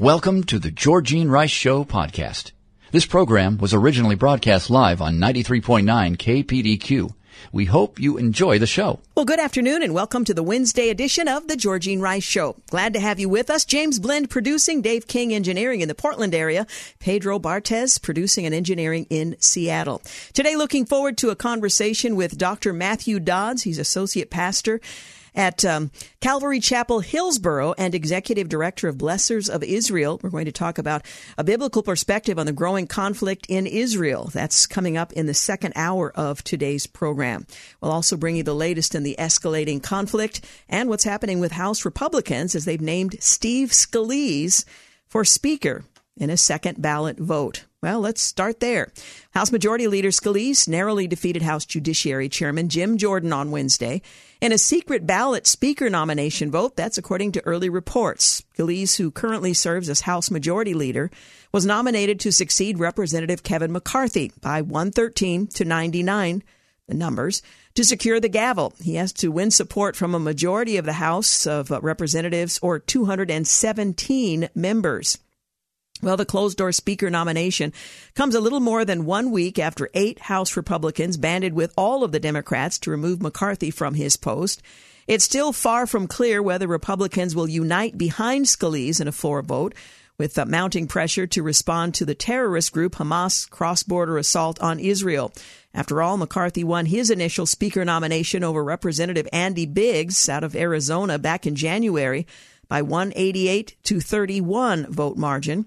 Welcome to the Georgine Rice Show podcast. This program was originally broadcast live on 93.9 KPDQ. We hope you enjoy the show. Well, good afternoon and welcome to the Wednesday edition of the Georgine Rice Show. Glad to have you with us. James Blend producing, Dave King engineering in the Portland area, Pedro Bartez producing and engineering in Seattle. Today, looking forward to a conversation with Dr. Matthew Dodds. He's associate pastor at um, Calvary Chapel, Hillsboro, and Executive Director of Blessors of Israel. We're going to talk about a biblical perspective on the growing conflict in Israel. That's coming up in the second hour of today's program. We'll also bring you the latest in the escalating conflict and what's happening with House Republicans as they've named Steve Scalise for Speaker in a second ballot vote. Well, let's start there. House Majority Leader Scalise narrowly defeated House Judiciary Chairman Jim Jordan on Wednesday in a secret ballot Speaker nomination vote. That's according to early reports. Scalise, who currently serves as House Majority Leader, was nominated to succeed Representative Kevin McCarthy by 113 to 99, the numbers, to secure the gavel. He has to win support from a majority of the House of Representatives or 217 members. Well, the closed door speaker nomination comes a little more than one week after eight House Republicans banded with all of the Democrats to remove McCarthy from his post. It's still far from clear whether Republicans will unite behind Scalise in a floor vote, with mounting pressure to respond to the terrorist group Hamas cross border assault on Israel. After all, McCarthy won his initial speaker nomination over Representative Andy Biggs out of Arizona back in January by 188 to 31 vote margin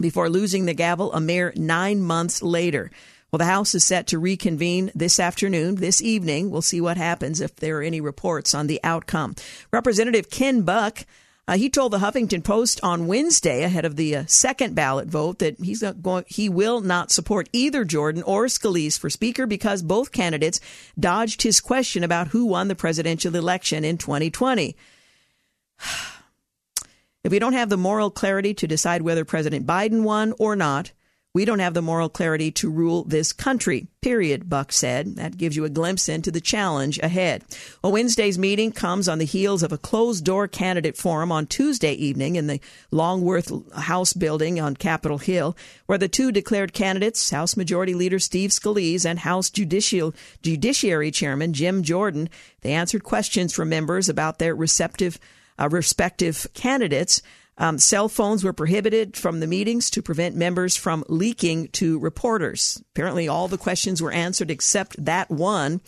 before losing the gavel a mere nine months later. Well, the House is set to reconvene this afternoon, this evening. We'll see what happens if there are any reports on the outcome. Representative Ken Buck. Uh, he told the Huffington Post on Wednesday, ahead of the uh, second ballot vote, that he's not going. He will not support either Jordan or Scalise for Speaker because both candidates dodged his question about who won the presidential election in 2020. If we don't have the moral clarity to decide whether President Biden won or not, we don't have the moral clarity to rule this country, period, Buck said. That gives you a glimpse into the challenge ahead. Well, Wednesday's meeting comes on the heels of a closed door candidate forum on Tuesday evening in the Longworth House building on Capitol Hill, where the two declared candidates, House Majority Leader Steve Scalise and House Judicial, Judiciary Chairman Jim Jordan, they answered questions from members about their receptive uh, respective candidates. Um, cell phones were prohibited from the meetings to prevent members from leaking to reporters. Apparently, all the questions were answered except that one.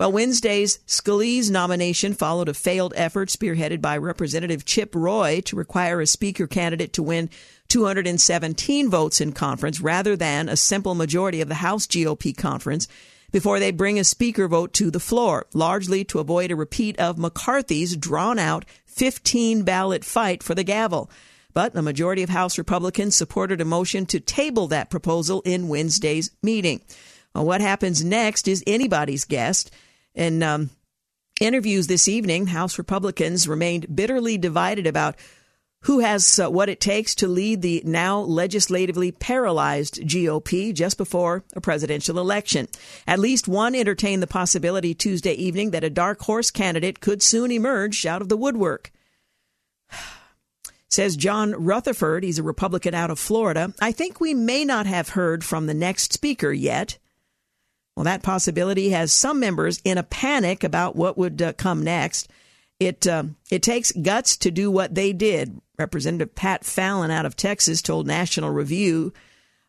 Well, Wednesday's Scalise nomination followed a failed effort spearheaded by Representative Chip Roy to require a speaker candidate to win 217 votes in conference rather than a simple majority of the House GOP conference before they bring a speaker vote to the floor, largely to avoid a repeat of McCarthy's drawn out 15 ballot fight for the gavel. But a majority of House Republicans supported a motion to table that proposal in Wednesday's meeting. Well, what happens next is anybody's guess. In um, interviews this evening, House Republicans remained bitterly divided about who has uh, what it takes to lead the now legislatively paralyzed GOP just before a presidential election. At least one entertained the possibility Tuesday evening that a dark horse candidate could soon emerge out of the woodwork. Says John Rutherford, he's a Republican out of Florida. I think we may not have heard from the next speaker yet. Well, that possibility has some members in a panic about what would uh, come next. It uh, it takes guts to do what they did. Representative Pat Fallon out of Texas told National Review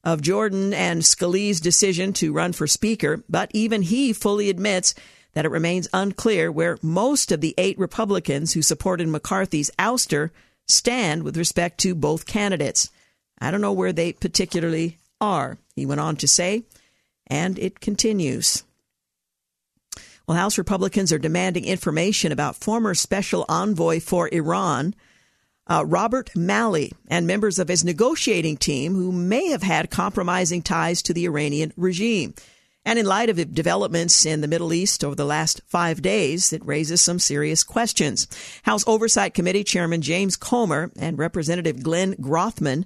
of Jordan and Scalise's decision to run for Speaker, but even he fully admits that it remains unclear where most of the eight Republicans who supported McCarthy's ouster stand with respect to both candidates. I don't know where they particularly are, he went on to say, and it continues. Well, House Republicans are demanding information about former special envoy for Iran uh, Robert Malley and members of his negotiating team who may have had compromising ties to the Iranian regime. And in light of developments in the Middle East over the last five days, it raises some serious questions. House Oversight Committee Chairman James Comer and Representative Glenn Grothman,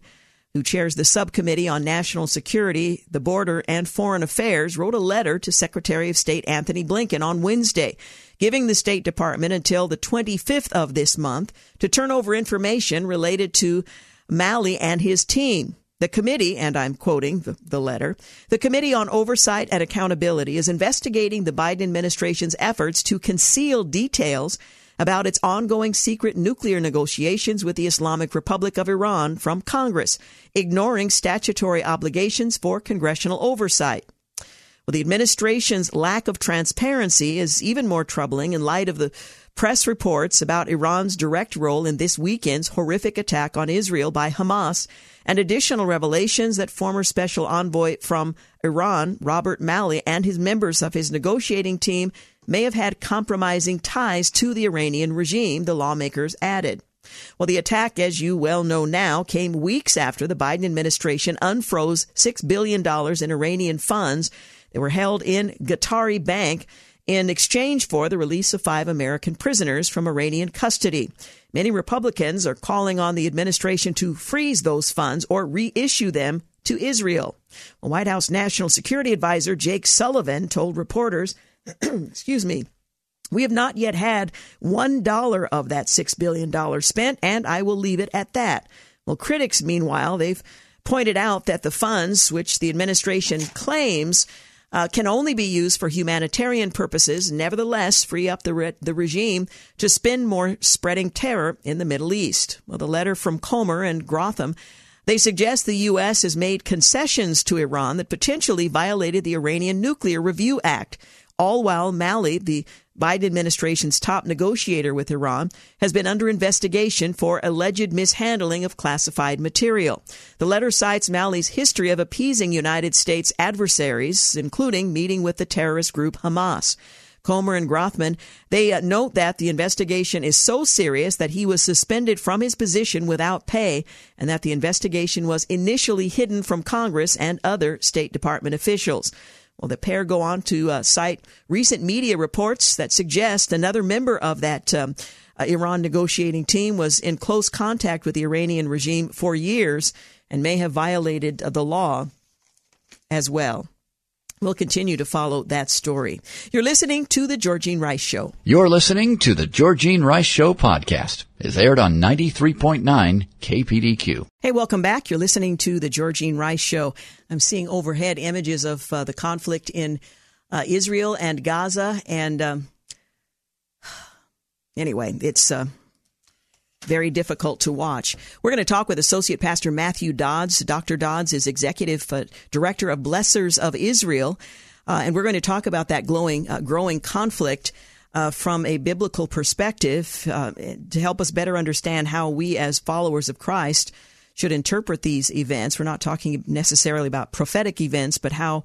who chairs the subcommittee on national security, the border, and foreign affairs, wrote a letter to Secretary of State Antony Blinken on Wednesday, giving the State Department until the 25th of this month to turn over information related to Malley and his team. The committee, and I'm quoting the, the, letter, the Committee on Oversight and Accountability is investigating the Biden administration's efforts to conceal details about its ongoing secret nuclear negotiations with the Islamic Republic of Iran from Congress, ignoring statutory obligations for congressional oversight. Well, the administration's lack of transparency is even more troubling in light of the press reports about Iran's direct role in this weekend's horrific attack on Israel by Hamas and additional revelations that former special envoy from Iran, Robert Malley, and his members of his negotiating team may have had compromising ties to the Iranian regime, the lawmakers added. Well, the attack, as you well know now, came weeks after the Biden administration unfroze $6 billion in Iranian funds that were held in Qatari Bank in exchange for the release of five American prisoners from Iranian custody. Many Republicans are calling on the administration to freeze those funds or reissue them to Israel. White House National Security Advisor Jake Sullivan told reporters, excuse me, we have not yet had one dollar of that six billion dollars spent, and I will leave it at that. Well, critics, meanwhile, they've pointed out that the funds, which the administration claims uh, can only be used for humanitarian purposes, nevertheless free up the, re- the regime to spend more spreading terror in the Middle East. Well, the letter from Comer and Grothman they suggest the U.S. has made concessions to Iran that potentially violated the Iranian Nuclear Review Act, all while Malley, the Biden administration's top negotiator with Iran, has been under investigation for alleged mishandling of classified material. The letter cites Malley's history of appeasing United States adversaries, including meeting with the terrorist group Hamas. Comer and Grothman, they uh, note that the investigation is so serious that he was suspended from his position without pay and that the investigation was initially hidden from Congress and other State Department officials. Well, the pair go on to uh, cite recent media reports that suggest another member of that um, uh, Iran negotiating team was in close contact with the Iranian regime for years and may have violated uh, the law as well. We'll continue to follow that story. You're listening to The Georgine Rice Show. You're listening to The Georgine Rice Show podcast. It's aired on 93.9 KPDQ. Hey, welcome back. You're listening to The Georgine Rice Show. I'm seeing overhead images of uh, the conflict in uh, Israel and Gaza. And um, anyway, it's. Uh, very difficult to watch. We're going to talk with Associate Pastor Matthew Dodds. Dr. Dodds is Executive uh, Director of Blessors of Israel. Uh, and we're going to talk about that glowing, uh, growing conflict uh, from a biblical perspective uh, to help us better understand how we, as followers of Christ, should interpret these events. We're not talking necessarily about prophetic events, but how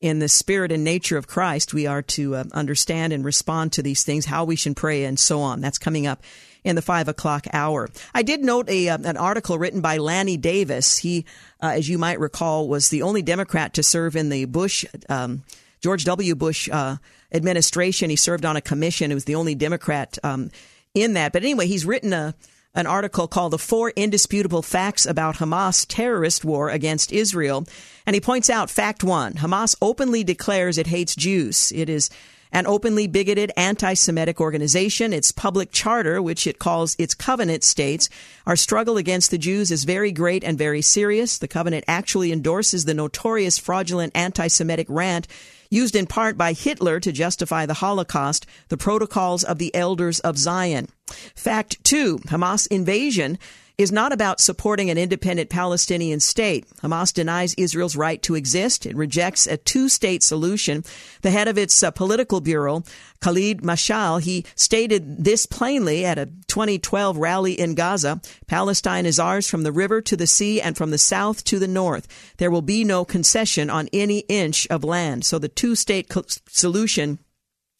in the spirit and nature of Christ, we are to understand and respond to these things, how we should pray, and so on. That's coming up in the five o'clock hour. I did note a uh, an article written by Lanny Davis. He, uh, as you might recall, was the only Democrat to serve in the Bush. Um, George W. Bush uh, administration. He served on a commission. He was the only Democrat um, in that. But anyway, he's written a an article called The Four Indisputable Facts About Hamas Terrorist War Against Israel. And he points out fact one Hamas openly declares it hates Jews. It is an openly bigoted anti-Semitic organization. Its public charter, which it calls its covenant states, our struggle against the Jews is very great and very serious. The covenant actually endorses the notorious fraudulent anti-Semitic rant used in part by Hitler to justify the Holocaust, the protocols of the elders of Zion. Fact two, Hamas invasion is not about supporting an independent Palestinian state. Hamas denies Israel's right to exist. It rejects a two-state solution. The head of its uh, political bureau, Khalid Mashal, he stated this plainly at a 2012 rally in Gaza. Palestine is ours from the river to the sea and from the south to the north. There will be no concession on any inch of land. So the two-state co- solution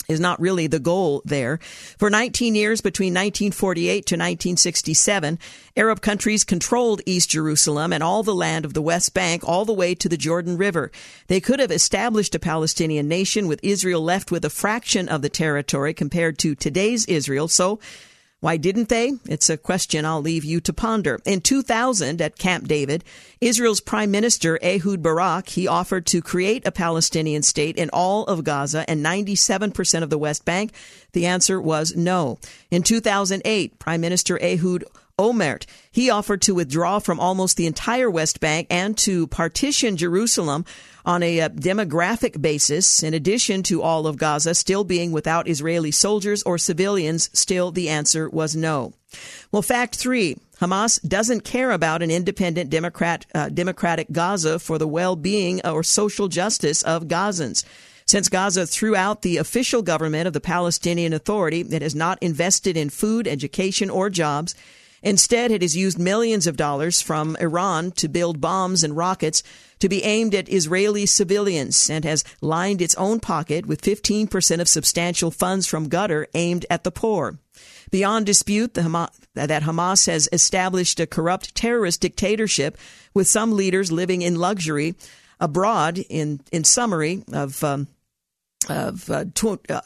is not really the goal there. For 19 years between 1948 to 1967, Arab countries controlled East Jerusalem and all the land of the West Bank all the way to the Jordan River. They could have established a Palestinian nation with Israel left with a fraction of the territory compared to today's Israel. So why didn't they? It's a question I'll leave you to ponder. In 2000 at Camp David, Israel's Prime Minister Ehud Barak, he offered to create a Palestinian state in all of Gaza and 97% of the West Bank. The answer was no. In 2008, Prime Minister Ehud Olmert. He offered to withdraw from almost the entire West Bank and to partition Jerusalem on a uh, demographic basis, in addition to all of Gaza still being without Israeli soldiers or civilians, still the answer was no. Well, fact three. Hamas doesn't care about an independent Democrat, uh, democratic Gaza for the well-being or social justice of Gazans. Since Gaza threw out the official government of the Palestinian Authority, it has not invested in food, education, or jobs. Instead, it has used millions of dollars from Iran to build bombs and rockets to be aimed at Israeli civilians and has lined its own pocket with 15% of substantial funds from Qatar aimed at the poor. Beyond dispute Hamas, that Hamas has established a corrupt terrorist dictatorship with some leaders living in luxury abroad. In in summary of um, of uh, tw- uh,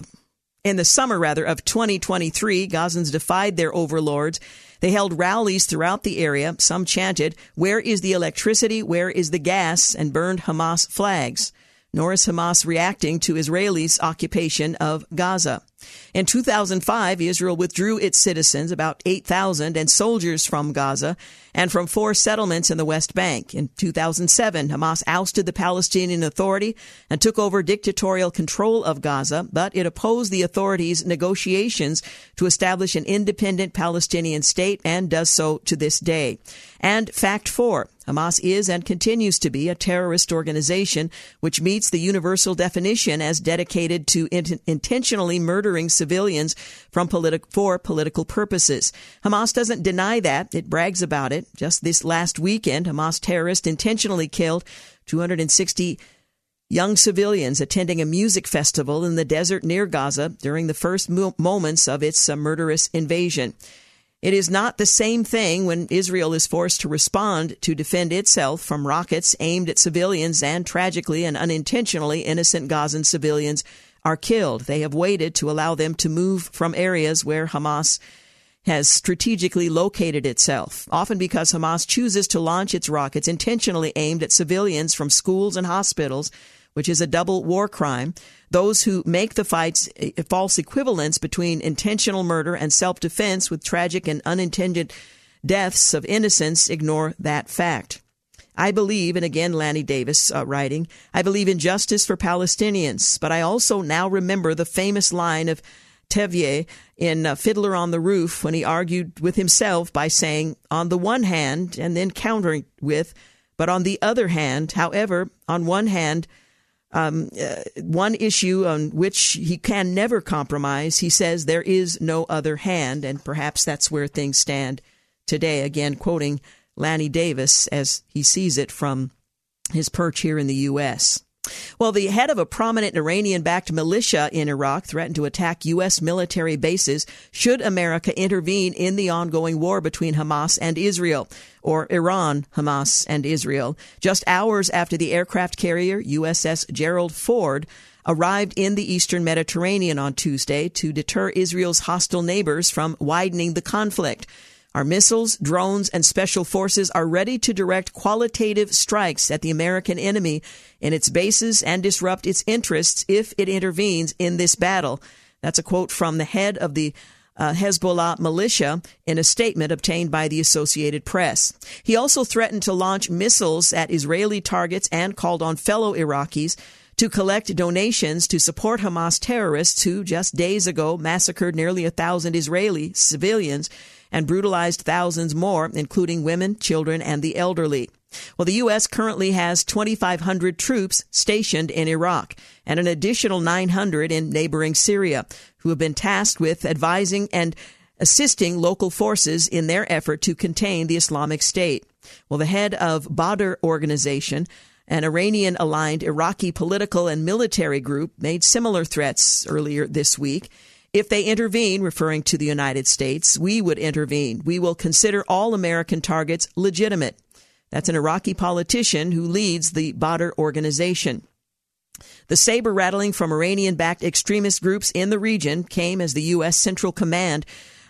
in the summer rather of 2023, Gazans defied their overlords they held rallies throughout the area. Some chanted, Where is the electricity? Where is the gas? and burned Hamas flags. Nor is Hamas reacting to Israelis' occupation of Gaza. In 2005, Israel withdrew its citizens, about 8,000, and soldiers from Gaza and from four settlements in the West Bank. In 2007, Hamas ousted the Palestinian Authority and took over dictatorial control of Gaza, but it opposed the authorities' negotiations to establish an independent Palestinian state and does so to this day. And fact four, Hamas is and continues to be a terrorist organization which meets the universal definition as dedicated to in- intentionally murdering civilians from politi- for political purposes. Hamas doesn't deny that. It brags about it. Just this last weekend, Hamas terrorists intentionally killed 260 young civilians attending a music festival in the desert near Gaza during the first mo- moments of its uh, murderous invasion. It is not the same thing when Israel is forced to respond to defend itself from rockets aimed at civilians and tragically and unintentionally innocent Gazan civilians are killed. They have waited to allow them to move from areas where Hamas has strategically located itself, often because Hamas chooses to launch its rockets intentionally aimed at civilians from schools and hospitals, which is a double war crime. Those who make the fights eh, false equivalence between intentional murder and self defense with tragic and unintended deaths of innocents ignore that fact. I believe, and again, Lanny Davis uh, writing, I believe in justice for Palestinians, but I also now remember the famous line of Tevye in uh, Fiddler on the Roof when he argued with himself by saying, on the one hand, and then countering with, but on the other hand, however, on one hand, um, uh, one issue on which he can never compromise. He says there is no other hand, and perhaps that's where things stand today. Again, quoting Lanny Davis as he sees it from his perch here in the U.S. Well, the head of a prominent Iranian backed militia in Iraq threatened to attack U.S. military bases should America intervene in the ongoing war between Hamas and Israel, or Iran, Hamas, and Israel, just hours after the aircraft carrier USS Gerald Ford arrived in the eastern Mediterranean on Tuesday to deter Israel's hostile neighbors from widening the conflict. Our missiles, drones, and special forces are ready to direct qualitative strikes at the American enemy in its bases and disrupt its interests if it intervenes in this battle. That's a quote from the head of the uh, Hezbollah militia in a statement obtained by the Associated Press. He also threatened to launch missiles at Israeli targets and called on fellow Iraqis to collect donations to support Hamas terrorists who just days ago massacred nearly a thousand Israeli civilians and brutalized thousands more, including women, children, and the elderly. Well, the U.S. currently has 2,500 troops stationed in Iraq and an additional 900 in neighboring Syria who have been tasked with advising and assisting local forces in their effort to contain the Islamic State. Well, the head of Badr organization An Iranian aligned Iraqi political and military group made similar threats earlier this week. If they intervene, referring to the United States, we would intervene. We will consider all American targets legitimate. That's an Iraqi politician who leads the Badr organization. The saber rattling from Iranian backed extremist groups in the region came as the U.S. Central Command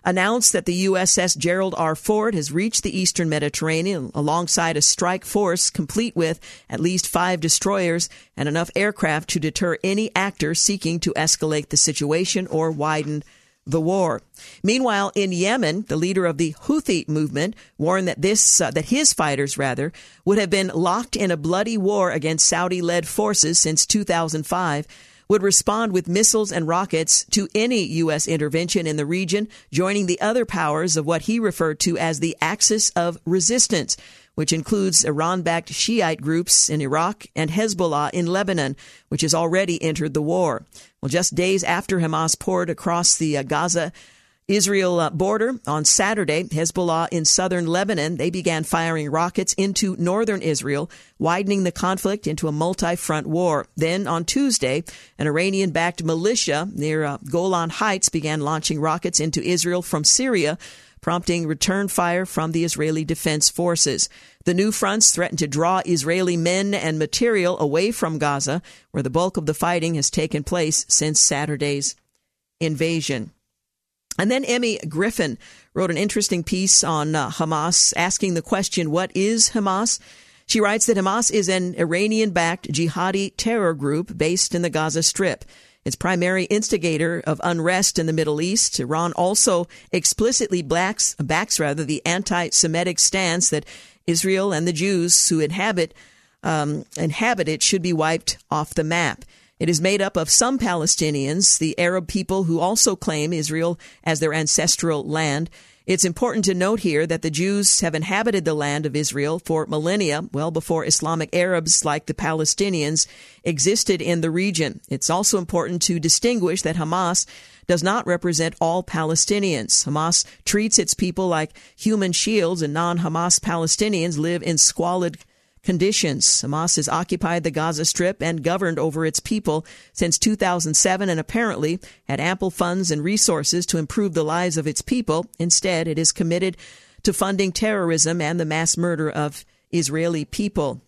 announced that the USS Gerald R. Ford has reached the eastern Mediterranean alongside a strike force complete with at least five destroyers and enough aircraft to deter any actor seeking to escalate the situation or widen the war. Meanwhile, in Yemen, the leader of the Houthi movement warned that this uh, that his fighters rather would have been locked in a bloody war against Saudi-led forces since 2005 would respond with missiles and rockets to any U.S. intervention in the region, joining the other powers of what he referred to as the axis of resistance, which includes Iran backed Shiite groups in Iraq and Hezbollah in Lebanon, which has already entered the war. Well, just days after Hamas poured across the uh, Gaza Israel uh, border on Saturday, Hezbollah in southern Lebanon, they began firing rockets into northern Israel, widening the conflict into a multi-front war. Then on Tuesday, an Iranian-backed militia near uh, Golan Heights began launching rockets into Israel from Syria, prompting return fire from the Israeli Defense Forces. The new fronts threaten to draw Israeli men and material away from Gaza, where the bulk of the fighting has taken place since Saturday's invasion. And then Emmy Griffin wrote an interesting piece on uh, Hamas, asking the question, What is Hamas? She writes that Hamas is an Iranian backed jihadi terror group based in the Gaza Strip. Its primary instigator of unrest in the Middle East, Iran also explicitly backs, backs rather the anti-Semitic stance that Israel and the Jews who inhabit um, inhabit it should be wiped off the map. It is made up of some Palestinians, the Arab people who also claim Israel as their ancestral land. It's important to note here that the Jews have inhabited the land of Israel for millennia, well before Islamic Arabs like the Palestinians existed in the region. It's also important to distinguish that Hamas does not represent all Palestinians. Hamas treats its people like human shields and non-Hamas Palestinians live in squalid conditions. Hamas has occupied the Gaza Strip and governed over its people since 2007 and apparently had ample funds and resources to improve the lives of its people. Instead, it is committed to funding terrorism and the mass murder of Israeli people.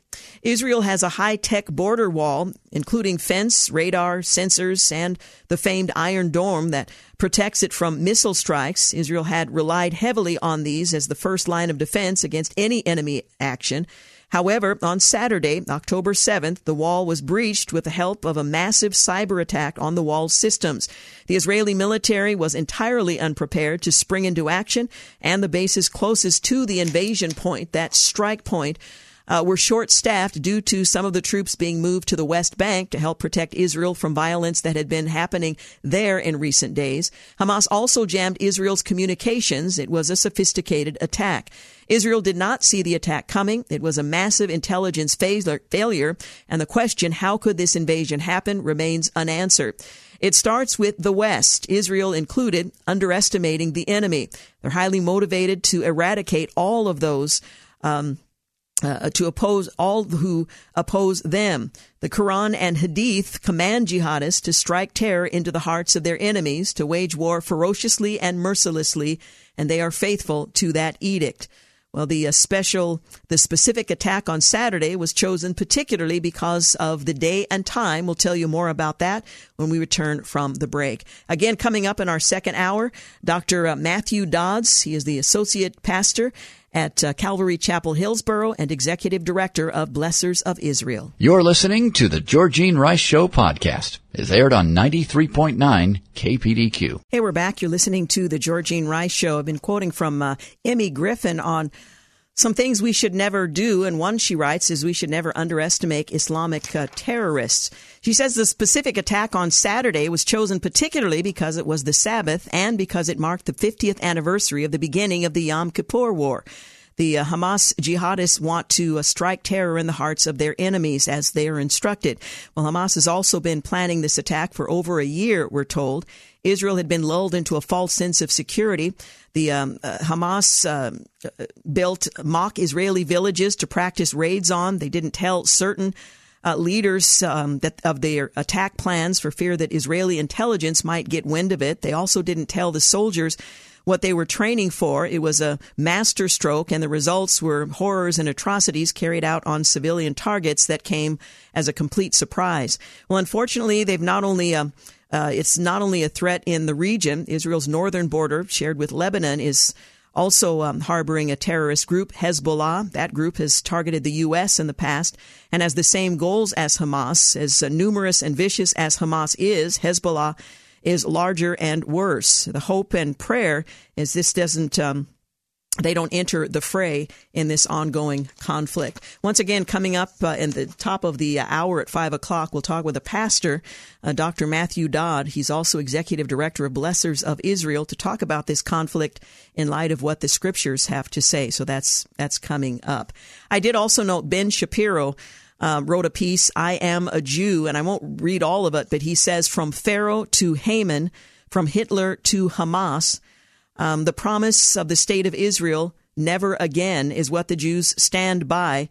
Israel has a high tech border wall, including fence, radar, sensors, and the famed Iron Dome that protects it from missile strikes. Israel had relied heavily on these as the first line of defense against any enemy action. However, on Saturday, October 7th, the wall was breached with the help of a massive cyber attack on the wall's systems. The Israeli military was entirely unprepared to spring into action, and the bases closest to the invasion point, that strike point, uh, were short staffed due to some of the troops being moved to the West Bank to help protect Israel from violence that had been happening there in recent days. Hamas also jammed Israel's communications. It was a sophisticated attack. Israel did not see the attack coming. It was a massive intelligence failure, and the question, how could this invasion happen, remains unanswered. It starts with the West, Israel included, underestimating the enemy. They're highly motivated to eradicate all of those um, uh, to oppose all who oppose them. The Quran and Hadith command jihadists to strike terror into the hearts of their enemies, to wage war ferociously and mercilessly, and they are faithful to that edict. Well, the uh, special, the specific attack on Saturday was chosen particularly because of the day and time. We'll tell you more about that when we return from the break. Again, coming up in our second hour, Dr. Uh, Matthew Dodds. He is the associate pastor at uh, Calvary Chapel Hillsboro and executive director of Blessors of Israel. You're listening to the Georgine Rice Show podcast. It's aired on 93.9 KPDQ. Hey, we're back. You're listening to the Georgine Rice Show. I've been quoting from uh, Emmy Griffin on some things we should never do, and one she writes is we should never underestimate Islamic uh, terrorists. She says the specific attack on Saturday was chosen particularly because it was the Sabbath and because it marked the 50th anniversary of the beginning of the Yom Kippur War. The uh, Hamas jihadists want to uh, strike terror in the hearts of their enemies as they are instructed. Well, Hamas has also been planning this attack for over a year, we're told. Israel had been lulled into a false sense of security. The um, uh, Hamas um, uh, built mock Israeli villages to practice raids on. They didn't tell certain uh, leaders um, that of their attack plans for fear that Israeli intelligence might get wind of it. They also didn't tell the soldiers what they were training for. It was a master stroke, and the results were horrors and atrocities carried out on civilian targets that came as a complete surprise. Well, unfortunately, they've not only uh, uh, it's not only a threat in the region. Israel's northern border, shared with Lebanon, is also um, harboring a terrorist group, Hezbollah. That group has targeted the U.S. in the past and has the same goals as Hamas. As uh, numerous and vicious as Hamas is, Hezbollah is larger and worse. The hope and prayer is this doesn't um, they don't enter the fray in this ongoing conflict. Once again, coming up uh, in the top of the hour at five o'clock, we'll talk with a pastor, uh, Dr. Matthew Dodd. He's also executive director of Blessors of Israel to talk about this conflict in light of what the scriptures have to say. So that's that's coming up. I did also note Ben Shapiro. Uh, wrote a piece, I am a Jew, and I won't read all of it, but he says from Pharaoh to Haman, from Hitler to Hamas, um, the promise of the state of Israel, never again, is what the Jews stand by.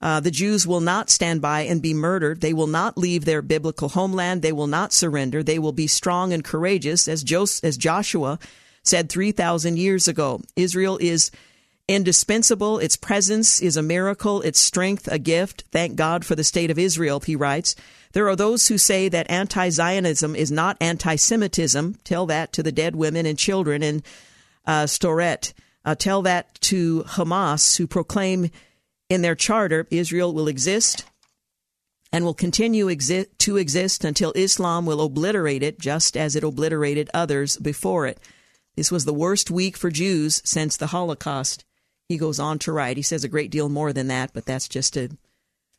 Uh, the Jews will not stand by and be murdered. They will not leave their biblical homeland. They will not surrender. They will be strong and courageous, as, as Joshua said 3,000 years ago. Israel is indispensable. Its presence is a miracle, its strength a gift. Thank God for the state of Israel, he writes. There are those who say that anti Zionism is not anti Semitism. Tell that to the dead women and children in uh, Sderot. Uh, tell that to Hamas, who proclaim in their charter Israel will exist and will continue exi- to exist until Islam will obliterate it, just as it obliterated others before it. This was the worst week for Jews since the Holocaust. He goes on to write. He says a great deal more than that, but that's just a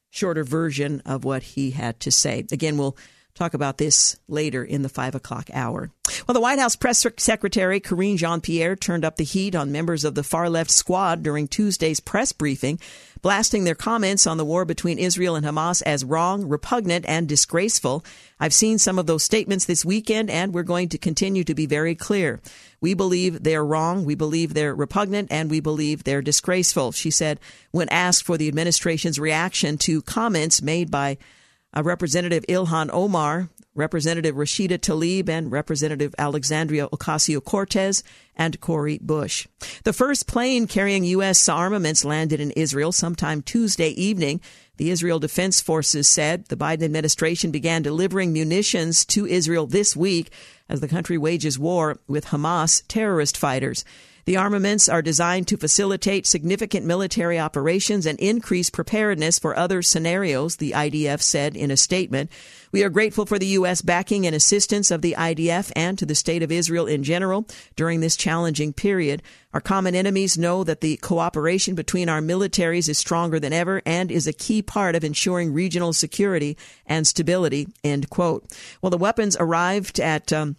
shorter version of what he had to say. Again, we'll talk about this later in the five o'clock hour. Well, the White House press secretary Karine Jean Pierre turned up the heat on members of the far left squad during Tuesday's press briefing, blasting their comments on the war between Israel and Hamas as wrong, repugnant, and disgraceful. I've seen some of those statements this weekend, and we're going to continue to be very clear. We believe they're wrong. We believe they're repugnant and we believe they're disgraceful, she said when asked for the administration's reaction to comments made by Representative Ilhan Omar, Representative Rashida Tlaib, and Representative Alexandria Ocasio Cortez and Cori Bush. The first plane carrying U.S. armaments landed in Israel sometime Tuesday evening. The Israel Defense Forces said the Biden administration began delivering munitions to Israel this week as the country wages war with Hamas terrorist fighters. The armaments are designed to facilitate significant military operations and increase preparedness for other scenarios, the IDF said in a statement. We are grateful for the U.S. backing and assistance of the IDF and to the state of Israel in general during this challenging period. Our common enemies know that the cooperation between our militaries is stronger than ever and is a key part of ensuring regional security and stability. End quote. Well, the weapons arrived at um,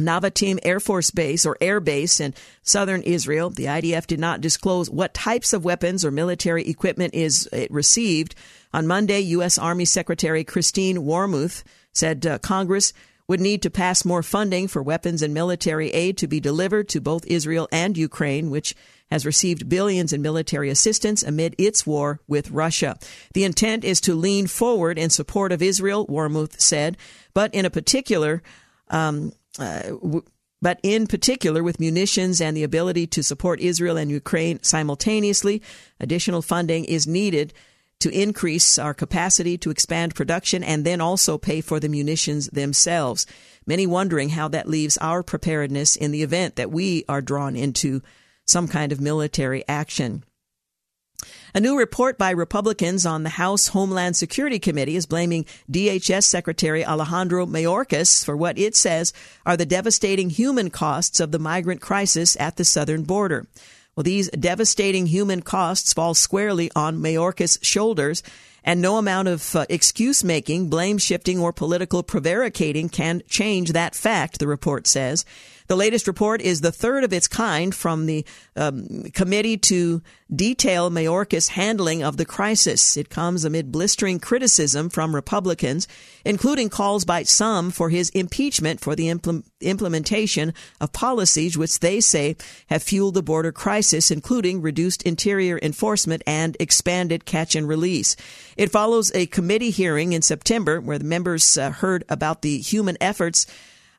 Nevatim Air Force Base or Air Base in southern Israel. The IDF did not disclose what types of weapons or military equipment is it received. On Monday, U.S. Army Secretary Christine Wormuth said uh, Congress would need to pass more funding for weapons and military aid to be delivered to both Israel and Ukraine, which has received billions in military assistance amid its war with Russia. The intent is to lean forward in support of Israel, Wormuth said, but in a particular, um, uh, w- but in particular with munitions and the ability to support Israel and Ukraine simultaneously, additional funding is needed to increase our capacity to expand production and then also pay for the munitions themselves. Many wondering how that leaves our preparedness in the event that we are drawn into some kind of military action. A new report by Republicans on the House Homeland Security Committee is blaming DHS Secretary Alejandro Mayorkas for what it says are the devastating human costs of the migrant crisis at the southern border. Well, these devastating human costs fall squarely on Mayorkas' shoulders, and no amount of uh, excuse making, blame shifting, or political prevaricating can change that fact, the report says. The latest report is the third of its kind from the um, committee to detail Mayorkas' handling of the crisis. It comes amid blistering criticism from Republicans, including calls by some for his impeachment for the impl- implementation of policies which they say have fueled the border crisis, including reduced interior enforcement and expanded catch and release. It follows a committee hearing in September where the members uh, heard about the human efforts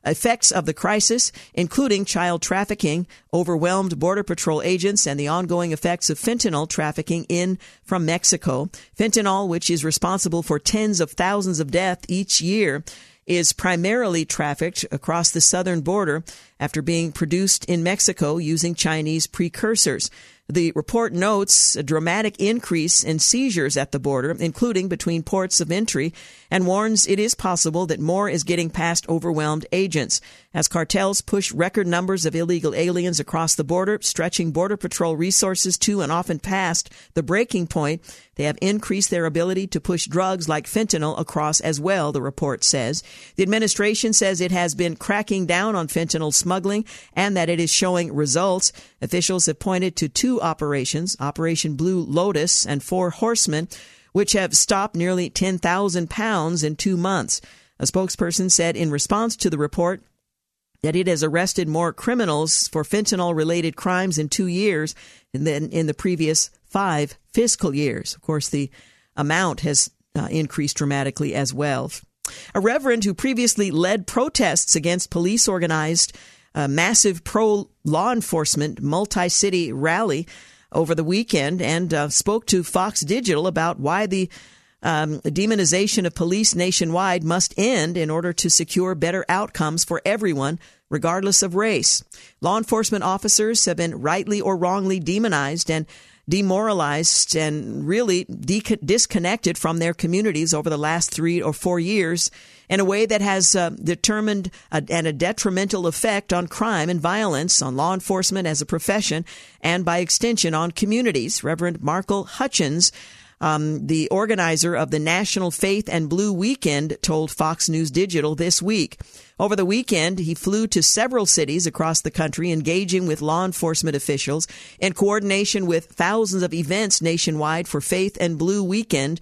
effects of the crisis, including child trafficking, overwhelmed Border Patrol agents, and the ongoing effects of fentanyl trafficking in from Mexico. Fentanyl, which is responsible for tens of thousands of deaths each year, is primarily trafficked across the southern border after being produced in Mexico using Chinese precursors. The report notes a dramatic increase in seizures at the border, including between ports of entry, and warns it is possible that more is getting past overwhelmed agents. As cartels push record numbers of illegal aliens across the border, stretching Border Patrol resources to and often past the breaking point, they have increased their ability to push drugs like fentanyl across as well, the report says. The administration says it has been cracking down on fentanyl smuggling and that it is showing results. Officials have pointed to two operations, Operation Blue Lotus and Four Horsemen, which have stopped nearly 10,000 pounds in two months. A spokesperson said in response to the report, that it has arrested more criminals for fentanyl related crimes in two years than in the previous five fiscal years. Of course, the amount has uh, increased dramatically as well. A reverend who previously led protests against police organized uh, massive pro law enforcement multi city rally over the weekend and uh, spoke to Fox Digital about why the um, demonization of police nationwide must end in order to secure better outcomes for everyone, regardless of race. Law enforcement officers have been rightly or wrongly demonized and demoralized and really de- disconnected from their communities over the last three or four years in a way that has uh, determined a, and a detrimental effect on crime and violence, on law enforcement as a profession, and by extension on communities. Reverend Markel Hutchins um, the organizer of the National Faith and Blue Weekend told Fox News Digital this week. Over the weekend, he flew to several cities across the country, engaging with law enforcement officials in coordination with thousands of events nationwide for Faith and Blue Weekend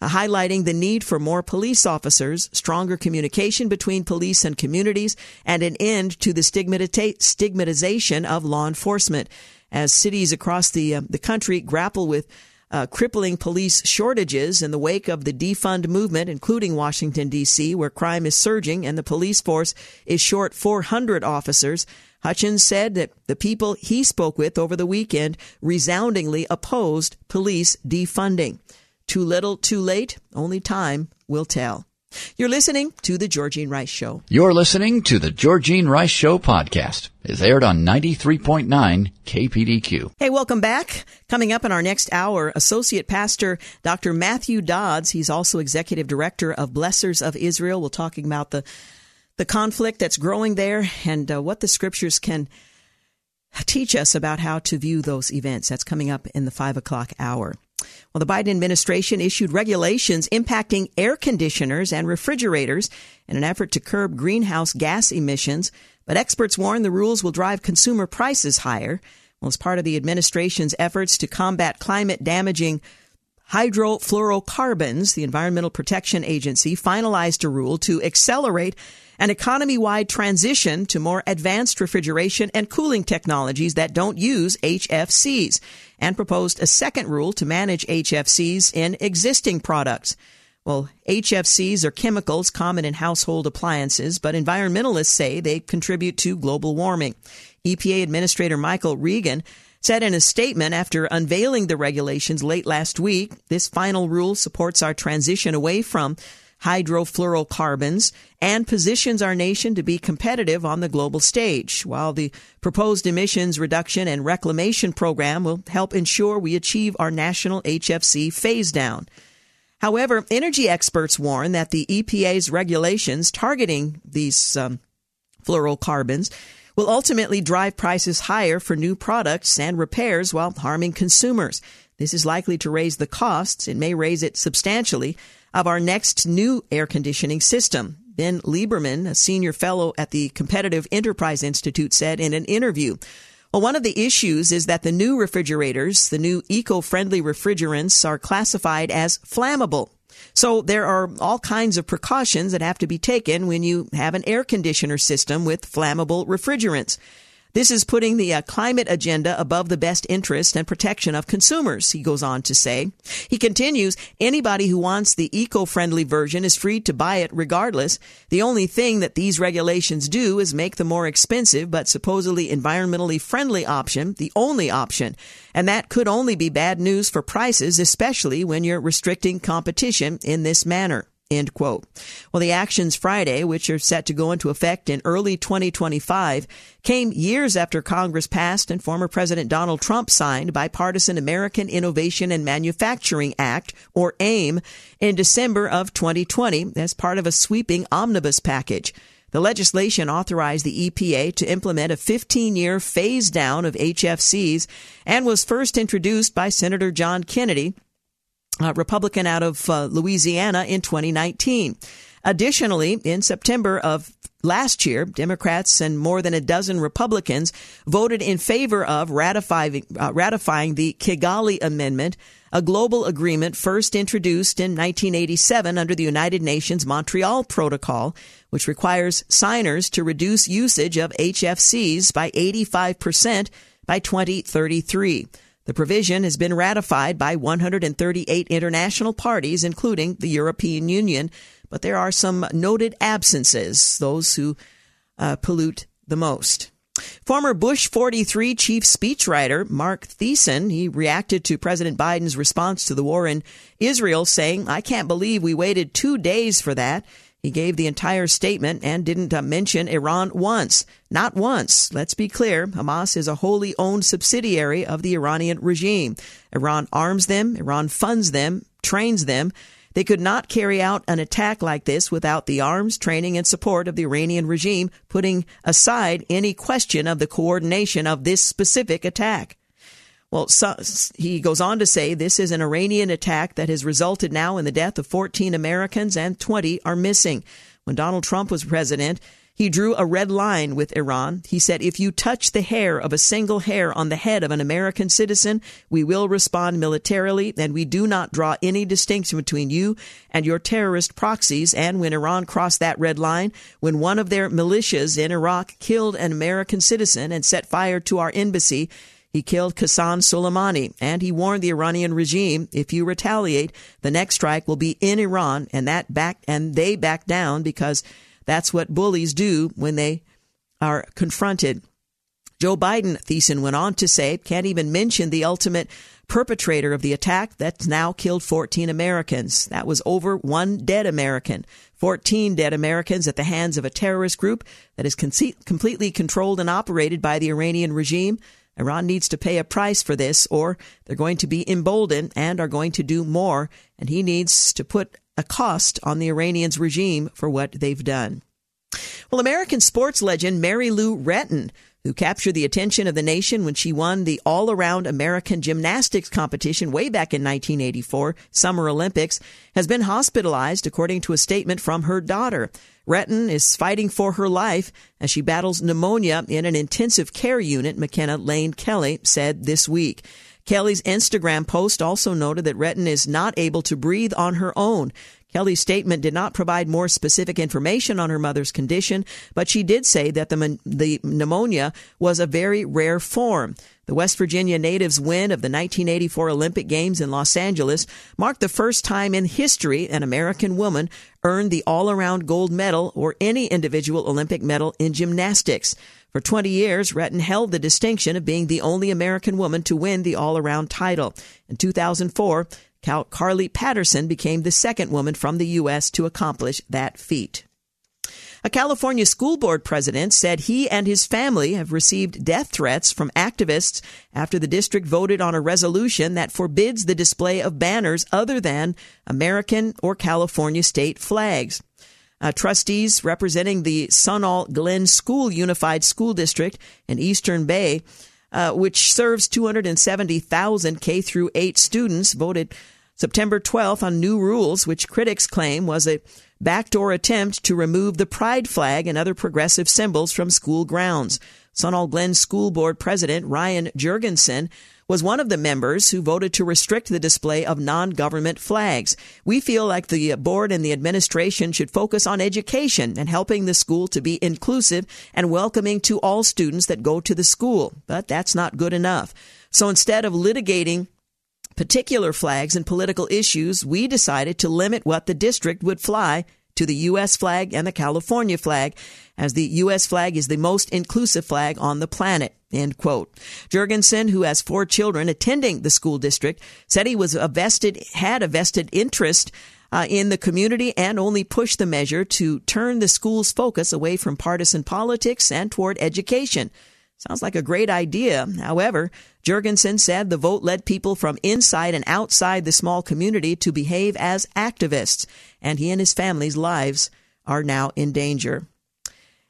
uh, highlighting the need for more police officers, stronger communication between police and communities, and an end to the stigmatization of law enforcement. As cities across the uh, the country grapple with uh, crippling police shortages in the wake of the defund movement, including Washington, D.C., where crime is surging and the police force is short 400 officers. Hutchins said that the people he spoke with over the weekend resoundingly opposed police defunding. Too little, too late, only time will tell. You're listening to The Georgine Rice Show. You're listening to The Georgine Rice Show podcast. It's aired on 93.9 KPDQ. Hey, welcome back. Coming up in our next hour, Associate Pastor Dr. Matthew Dodds. He's also Executive Director of Blessors of Israel. We're talking about the, the conflict that's growing there and uh, what the scriptures can teach us about how to view those events. That's coming up in the five o'clock hour. Well, the Biden administration issued regulations impacting air conditioners and refrigerators in an effort to curb greenhouse gas emissions, but experts warn the rules will drive consumer prices higher. Well, as part of the administration's efforts to combat climate damaging hydrofluorocarbons, the Environmental Protection Agency finalized a rule to accelerate an economy wide transition to more advanced refrigeration and cooling technologies that don't use HFCs, and proposed a second rule to manage HFCs in existing products. Well, HFCs are chemicals common in household appliances, but environmentalists say they contribute to global warming. EPA Administrator Michael Regan said in a statement after unveiling the regulations late last week, this final rule supports our transition away from hydrofluorocarbons and positions our nation to be competitive on the global stage, while the proposed emissions reduction and reclamation program will help ensure we achieve our national HFC phase down. However, energy experts warn that the EPA's regulations targeting these um, fluorocarbons will ultimately drive prices higher for new products and repairs while harming consumers. This is likely to raise the costs. It may raise it substantially of our next new air conditioning system. Ben Lieberman, a senior fellow at the Competitive Enterprise Institute, said in an interview. Well, one of the issues is that the new refrigerators, the new eco-friendly refrigerants are classified as flammable. So there are all kinds of precautions that have to be taken when you have an air conditioner system with flammable refrigerants. This is putting the uh, climate agenda above the best interest and protection of consumers, he goes on to say. He continues, anybody who wants the eco-friendly version is free to buy it regardless. The only thing that these regulations do is make the more expensive but supposedly environmentally friendly option the only option. And that could only be bad news for prices, especially when you're restricting competition in this manner. End quote. Well, the actions Friday, which are set to go into effect in early 2025, came years after Congress passed and former President Donald Trump signed bipartisan American Innovation and Manufacturing Act, or AIM, in December of 2020 as part of a sweeping omnibus package. The legislation authorized the EPA to implement a 15 year phase down of HFCs and was first introduced by Senator John Kennedy uh, Republican out of uh, Louisiana in 2019. Additionally, in September of last year, Democrats and more than a dozen Republicans voted in favor of ratifying, uh, ratifying the Kigali Amendment, a global agreement first introduced in 1987 under the United Nations Montreal Protocol, which requires signers to reduce usage of HFCs by 85% by 2033. The provision has been ratified by 138 international parties, including the European Union, but there are some noted absences, those who uh, pollute the most. Former Bush 43 chief speechwriter Mark Thiessen, he reacted to President Biden's response to the war in Israel saying, I can't believe we waited two days for that. He gave the entire statement and didn't uh, mention Iran once. Not once. Let's be clear. Hamas is a wholly owned subsidiary of the Iranian regime. Iran arms them, Iran funds them, trains them. They could not carry out an attack like this without the arms, training, and support of the Iranian regime, putting aside any question of the coordination of this specific attack. Well, so, he goes on to say this is an Iranian attack that has resulted now in the death of 14 Americans and 20 are missing. When Donald Trump was president, he drew a red line with Iran. He said, if you touch the hair of a single hair on the head of an American citizen, we will respond militarily, and we do not draw any distinction between you and your terrorist proxies. And when Iran crossed that red line, when one of their militias in Iraq killed an American citizen and set fire to our embassy, he killed Qasem Soleimani, and he warned the Iranian regime, if you retaliate, the next strike will be in Iran, and that back and they back down because that's what bullies do when they are confronted. Joe Biden, Thiessen went on to say, can't even mention the ultimate perpetrator of the attack that's now killed 14 Americans. That was over one dead American. 14 dead Americans at the hands of a terrorist group that is completely controlled and operated by the Iranian regime. Iran needs to pay a price for this, or they're going to be emboldened and are going to do more, and he needs to put a cost on the Iranians regime for what they've done. Well, American sports legend Mary Lou Retton, who captured the attention of the nation when she won the all around American gymnastics competition way back in 1984 Summer Olympics, has been hospitalized, according to a statement from her daughter. Retton is fighting for her life as she battles pneumonia in an intensive care unit, McKenna Lane Kelley said this week. Kelley's Instagram post also noted that Retton is not able to breathe on her own. Kelley's statement did not provide more specific information on her mother's condition, but she did say that the, the pneumonia was a very rare form. The West Virginia natives' win of the 1984 Olympic Games in Los Angeles marked the first time in history an American woman earned the all around gold medal or any individual Olympic medal in gymnastics. For 20 years, Retton held the distinction of being the only American woman to win the all around title. In 2004, Carly Patterson became the second woman from the U.S. to accomplish that feat. A California school board president said he and his family have received death threats from activists after the district voted on a resolution that forbids the display of banners other than American or California state flags. Uh, trustees representing the Sunol Glen School Unified School District in Eastern Bay, uh, which serves 270,000 K through 8 students, voted September 12th on new rules, which critics claim was a backdoor attempt to remove the pride flag and other progressive symbols from school grounds. Sunol Glen School Board President Ryan Jergensen was one of the members who voted to restrict the display of non-government flags. We feel like the board and the administration should focus on education and helping the school to be inclusive and welcoming to all students that go to the school. But that's not good enough. So instead of litigating particular flags and political issues, we decided to limit what the district would fly to the U.S. flag and the California flag, as the U.S. flag is the most inclusive flag on the planet. End quote. Jergensen, who has four children attending the school district, said he was a vested, had a vested interest uh, in the community and only pushed the measure to turn the school's focus away from partisan politics and toward education. Sounds like a great idea. However, Jergensen said the vote led people from inside and outside the small community to behave as activists, and he and his family's lives are now in danger.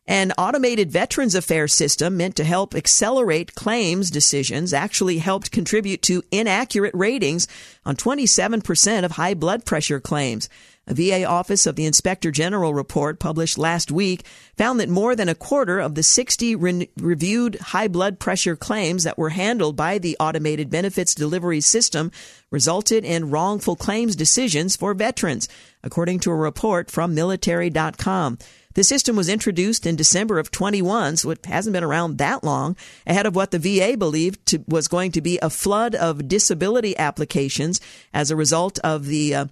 An automated Veterans Affairs system meant to help accelerate claims decisions actually helped contribute to inaccurate ratings on 27% of high blood pressure claims. A VA Office of the Inspector General report published last week found that more than a quarter of the 60 re- reviewed high blood pressure claims that were handled by the automated benefits delivery system resulted in wrongful claims decisions for veterans, according to a report from military.com. The system was introduced in December of 21, so it hasn't been around that long, ahead of what the VA believed to, was going to be a flood of disability applications as a result of the uh,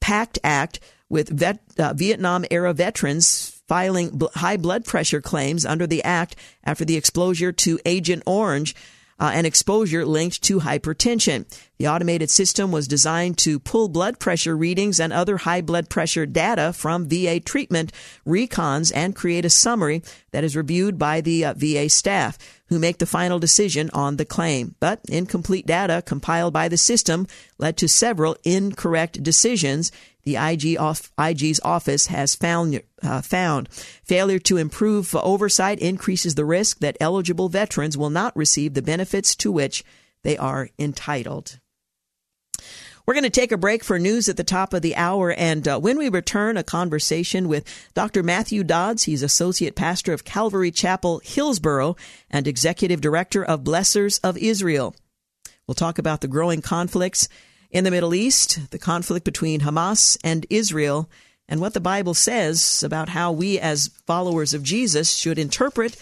PACT Act with vet, uh, Vietnam era veterans filing bl- high blood pressure claims under the act after the exposure to Agent Orange uh, and exposure linked to hypertension. The automated system was designed to pull blood pressure readings and other high blood pressure data from VA treatment recons and create a summary that is reviewed by the uh, VA staff who make the final decision on the claim. But incomplete data compiled by the system led to several incorrect decisions the IG off, IG's office has found, uh, found. Failure to improve oversight increases the risk that eligible veterans will not receive the benefits to which they are entitled. We're going to take a break for news at the top of the hour. And uh, when we return, a conversation with Dr. Matthew Dodds. He's Associate Pastor of Calvary Chapel, Hillsboro, and Executive Director of Blessors of Israel. We'll talk about the growing conflicts in the Middle East, the conflict between Hamas and Israel, and what the Bible says about how we as followers of Jesus should interpret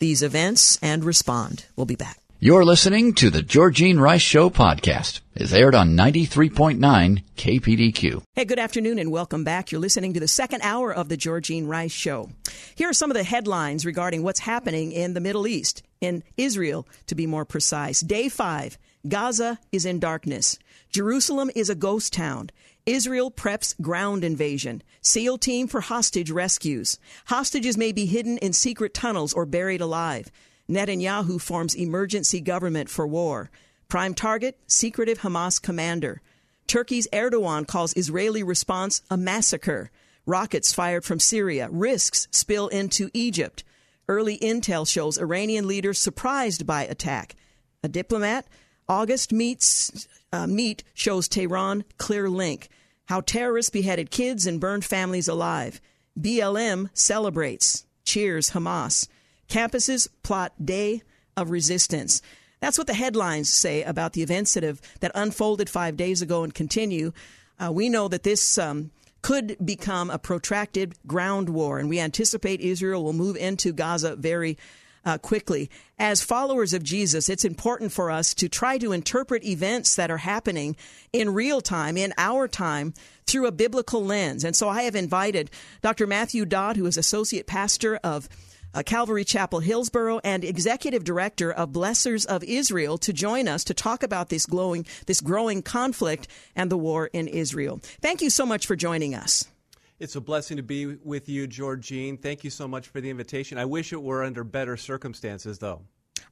these events and respond. We'll be back. You're listening to the Georgine Rice Show podcast. It's aired on 93.9 KPDQ. Hey, good afternoon and welcome back. You're listening to the second hour of the Georgine Rice Show. Here are some of the headlines regarding what's happening in the Middle East, in Israel to be more precise. Day five, Gaza is in darkness. Jerusalem is a ghost town. Israel preps ground invasion. SEAL team for hostage rescues. Hostages may be hidden in secret tunnels or buried alive. Netanyahu forms emergency government for war. Prime target, secretive Hamas commander. Turkey's Erdogan calls Israeli response a massacre. Rockets fired from Syria. Risks spill into Egypt. Early intel shows Iranian leaders surprised by attack. A diplomat. August meets uh, meet shows Tehran clear link. How terrorists beheaded kids and burned families alive. BLM celebrates. Cheers Hamas. Campuses plot day of resistance. That's what the headlines say about the events that have that unfolded five days ago and continue. Uh, we know that this um, could become a protracted ground war, and we anticipate Israel will move into Gaza very uh, quickly. As followers of Jesus, it's important for us to try to interpret events that are happening in real time, in our time, through a biblical lens. And so I have invited Dr. Matthew Dodds, who is Associate Pastor of uh, Calvary Chapel Hillsboro and Executive Director of Blessors of Israel to join us to talk about this glowing, this growing conflict and the war in Israel. Thank you so much for joining us. It's a blessing to be with you, Georgine. Thank you so much for the invitation. I wish it were under better circumstances, though.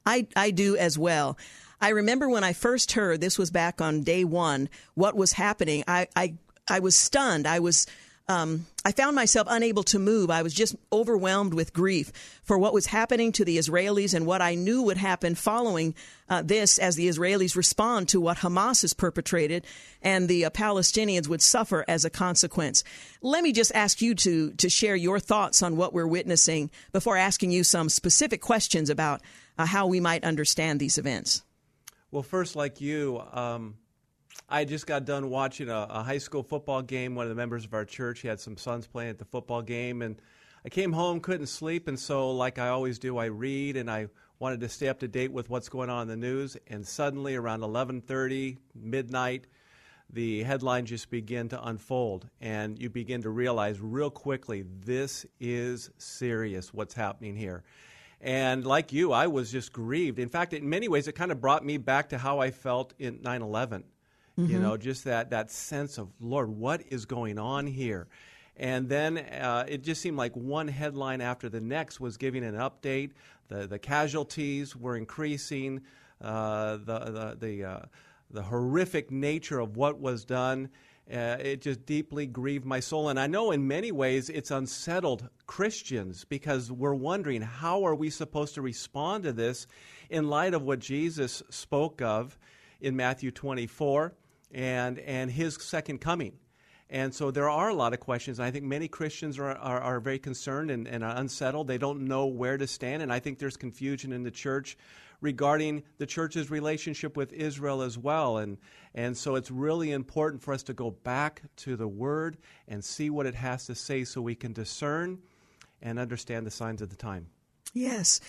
I, I do as well. I remember when I first heard this was back on day one what was happening. I I, I was stunned. I was um, I found myself unable to move. I was just overwhelmed with grief for what was happening to the Israelis and what I knew would happen following uh, this as the Israelis respond to what Hamas has perpetrated and the uh, Palestinians would suffer as a consequence. Let me just ask you to, to share your thoughts on what we're witnessing before asking you some specific questions about uh, how we might understand these events. Well, first, like you, um, I just got done watching a, a, high school football game. One of the members of our church, he had some sons playing at the football game, and I came home, couldn't sleep, and so, like I always do, I read, and I wanted to stay up to date with what's going on in the news. And suddenly, around 11:30, midnight, the headlines just begin to unfold, and you begin to realize real quickly this is serious. What's happening here? And like you, I was just grieved. In fact, in many ways, it kind of brought me back to how I felt in 9 11 Mm-hmm. You know, just that that sense of Lord, what is going on here? And then uh, it just seemed like one headline after the next was giving an update. The the casualties were increasing. Uh, the the the, uh, the horrific nature of what was done. Uh, it just deeply grieved my soul. And I know in many ways it's unsettled Christians because we're wondering how are we supposed to respond to this in light of what Jesus spoke of in Matthew 24 and, and his second coming. And so there are a lot of questions. I think many Christians are, are, are very concerned and, and unsettled. They don't know where to stand. And I think there's confusion in the church regarding the church's relationship with Israel as well. And, and so it's really important for us to go back to the Word and see what it has to say so we can discern and understand the signs of the time. Yes.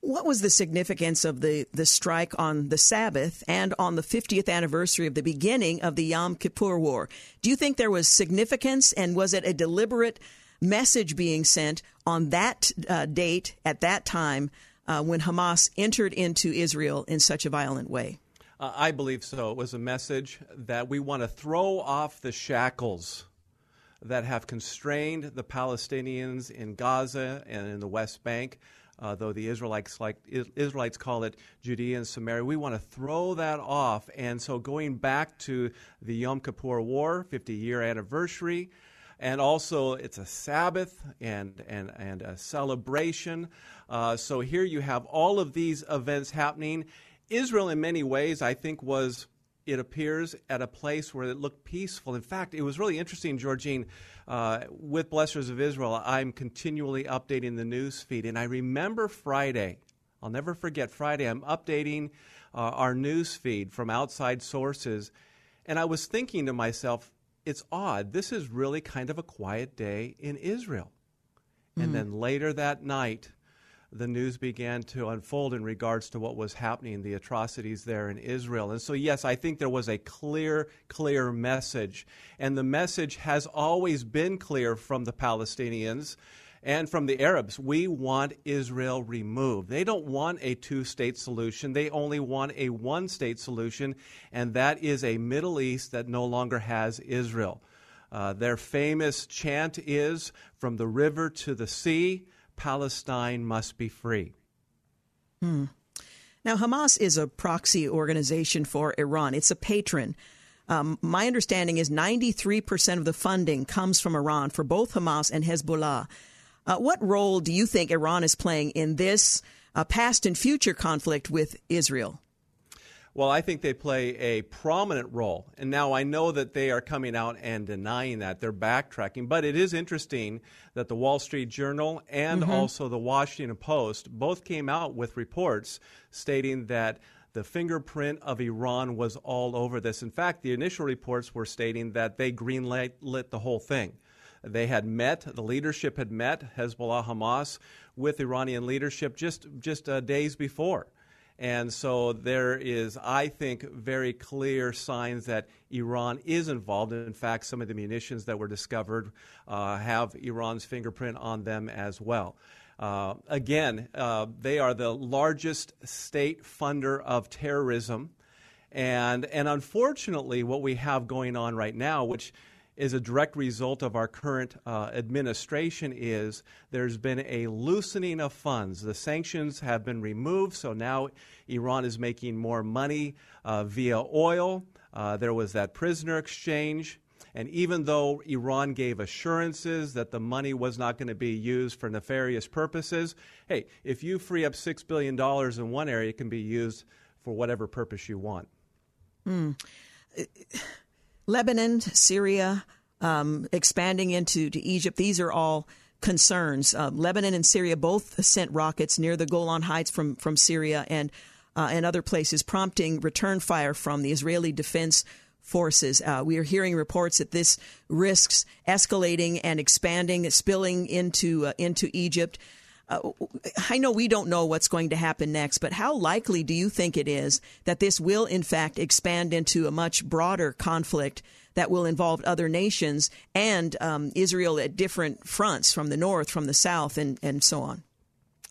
What was the significance of the, the strike on the Sabbath and on the 50th anniversary of the beginning of the Yom Kippur War? Do you think there was significance and was it a deliberate message being sent on that uh, date at that time uh, when Hamas entered into Israel in such a violent way? Uh, I believe so. It was a message that we want to throw off the shackles that have constrained the Palestinians in Gaza and in the West Bank uh, though the Israelites like Israelites call it Judea and Samaria. We want to throw that off, and so going back to the Yom Kippur War, 50 year anniversary, and also it's a Sabbath and and and a celebration. Uh, so here you have all of these events happening. Israel, in many ways, I think was it appears at a place where it looked peaceful. In fact, it was really interesting, Georgine. Uh, with Blessors of Israel, I'm continually updating the news feed. And I remember Friday, I'll never forget Friday, I'm updating uh, our news feed from outside sources. And I was thinking to myself, it's odd. This is really kind of a quiet day in Israel. Mm. And then later that night, the news began to unfold in regards to what was happening, the atrocities there in Israel. And so, yes, I think there was a clear, clear message. And the message has always been clear from the Palestinians and from the Arabs. We want Israel removed. They don't want a two state solution, they only want a one state solution, and that is a Middle East that no longer has Israel. Uh, their famous chant is from the river to the sea Palestine must be free. Hmm. Now, Hamas is a proxy organization for Iran, it's a patron. Um, my understanding is 93% of the funding comes from Iran for both Hamas and Hezbollah. Uh, what role do you think Iran is playing in this uh, past and future conflict with Israel? Well, I think they play a prominent role. And now I know that they are coming out and denying that. They're backtracking. But it is interesting that the Wall Street Journal and mm-hmm. also the Washington Post both came out with reports stating that the fingerprint of Iran was all over this. In fact, the initial reports were stating that they greenlit lit the whole thing. They had met, the leadership had met, Hezbollah, Hamas, with Iranian leadership just, just uh, days before. And so there is, I think, very clear signs that Iran is involved. In fact, some of the munitions that were discovered uh, have Iran's fingerprint on them as well. Uh, again, uh, they are the largest state funder of terrorism. And, and unfortunately, what we have going on right now, which is a direct result of our current uh, administration is there's been a loosening of funds. The sanctions have been removed, so now Iran is making more money uh, via oil. Uh, there was that prisoner exchange. And even though Iran gave assurances that the money was not going to be used for nefarious purposes, hey, if you free up $6 billion in one area, it can be used for whatever purpose you want. Mm. Lebanon, Syria, um, expanding into to Egypt, these are all concerns. Uh, Lebanon and Syria both sent rockets near the Golan Heights from, from Syria and, uh, and other places, prompting return fire from the Israeli Defense Forces. Uh, we are hearing reports that this risks escalating and expanding, spilling into, uh, into Egypt. Uh, I know we don't know what's going to happen next, but how likely do you think it is that this will, in fact, expand into a much broader conflict that will involve other nations and um, Israel at different fronts from the north, from the south, and, and so on?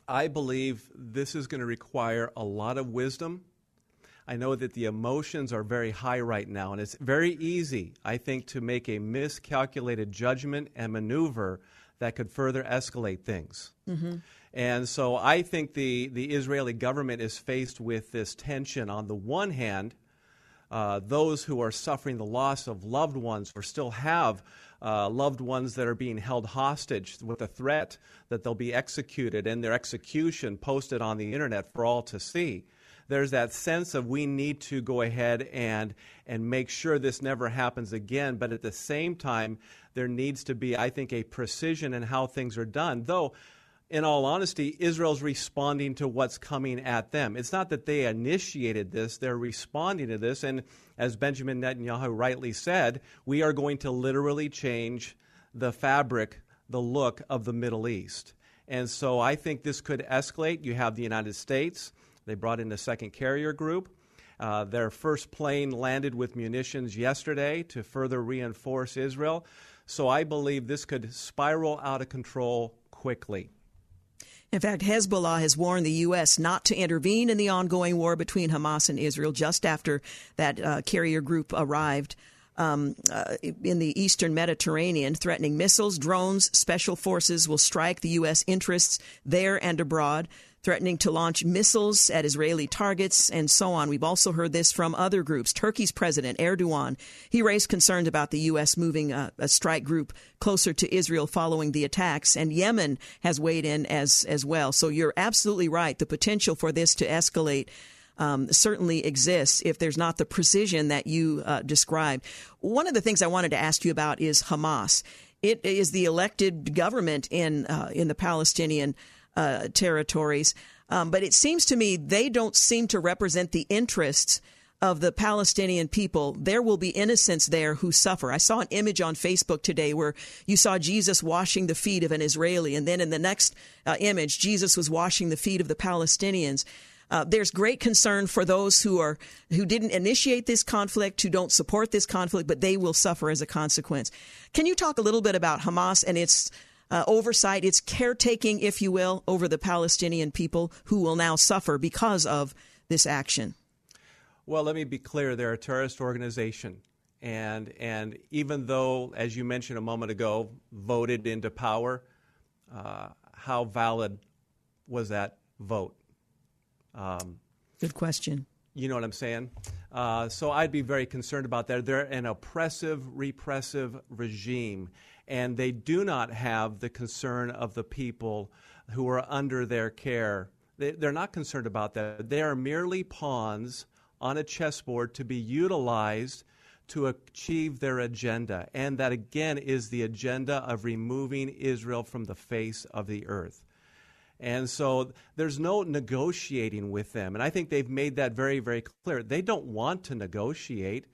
I believe this is going to require a lot of wisdom. I know that the emotions are very high right now, and it's very easy, I think, to make a miscalculated judgment and maneuver that could further escalate things. Mm-hmm. And so I think the, the Israeli government is faced with this tension. On the one hand, uh, those who are suffering the loss of loved ones or still have uh, loved ones that are being held hostage with the threat that they'll be executed and their execution posted on the internet for all to see. There's that sense of we need to go ahead and and make sure this never happens again. But at the same time, there needs to be, I think, a precision in how things are done. Though in all honesty, Israel's responding to what's coming at them. It's not that they initiated this, they're responding to this. And as Benjamin Netanyahu rightly said, we are going to literally change the fabric, the look of the Middle East. And so I think this could escalate. You have the United States, they brought in a second carrier group. Uh, their first plane landed with munitions yesterday to further reinforce Israel. So I believe this could spiral out of control quickly. In fact, Hezbollah has warned the U.S. not to intervene in the ongoing war between Hamas and Israel just after that uh, carrier group arrived. Um, uh, in the eastern Mediterranean, threatening missiles, drones, special forces will strike the U.S. interests there and abroad threatening to launch missiles at Israeli targets and so on. We've also heard this from other groups. Turkey's president, Erdogan, he raised concerns about the U.S. moving a, a strike group closer to Israel following the attacks, and Yemen has weighed in as, as well. So you're absolutely right. The potential for this to escalate um, certainly exists if there's not the precision that you uh, described. One of the things I wanted to ask you about is Hamas. It is the elected government in uh, in the Palestinian uh, territories. Um, but it seems to me they don't seem to represent the interests of the Palestinian people. There will be innocents there who suffer. I saw an image on Facebook today where you saw Jesus washing the feet of an Israeli, and then in the next uh, image, Jesus was washing the feet of the Palestinians. Uh, there's great concern for those who are who didn't initiate this conflict, who don't support this conflict, but they will suffer as a consequence. Can you talk a little bit about Hamas and its uh, oversight, its caretaking, if you will, over the Palestinian people who will now suffer because of this action? Well, let me be clear they're a terrorist organization. And, and even though, as you mentioned a moment ago, voted into power, uh, how valid was that vote? Um, Good question. You know what I'm saying? Uh, so I'd be very concerned about that. They're an oppressive, repressive regime and they do not have the concern of the people who are under their care. They, they're not concerned about that. They are merely pawns on a chessboard to be utilized to achieve their agenda. And that, again, is the agenda of removing Israel from the face of the earth. And so there's no negotiating with them. And I think they've made that very, very clear. They don't want to negotiate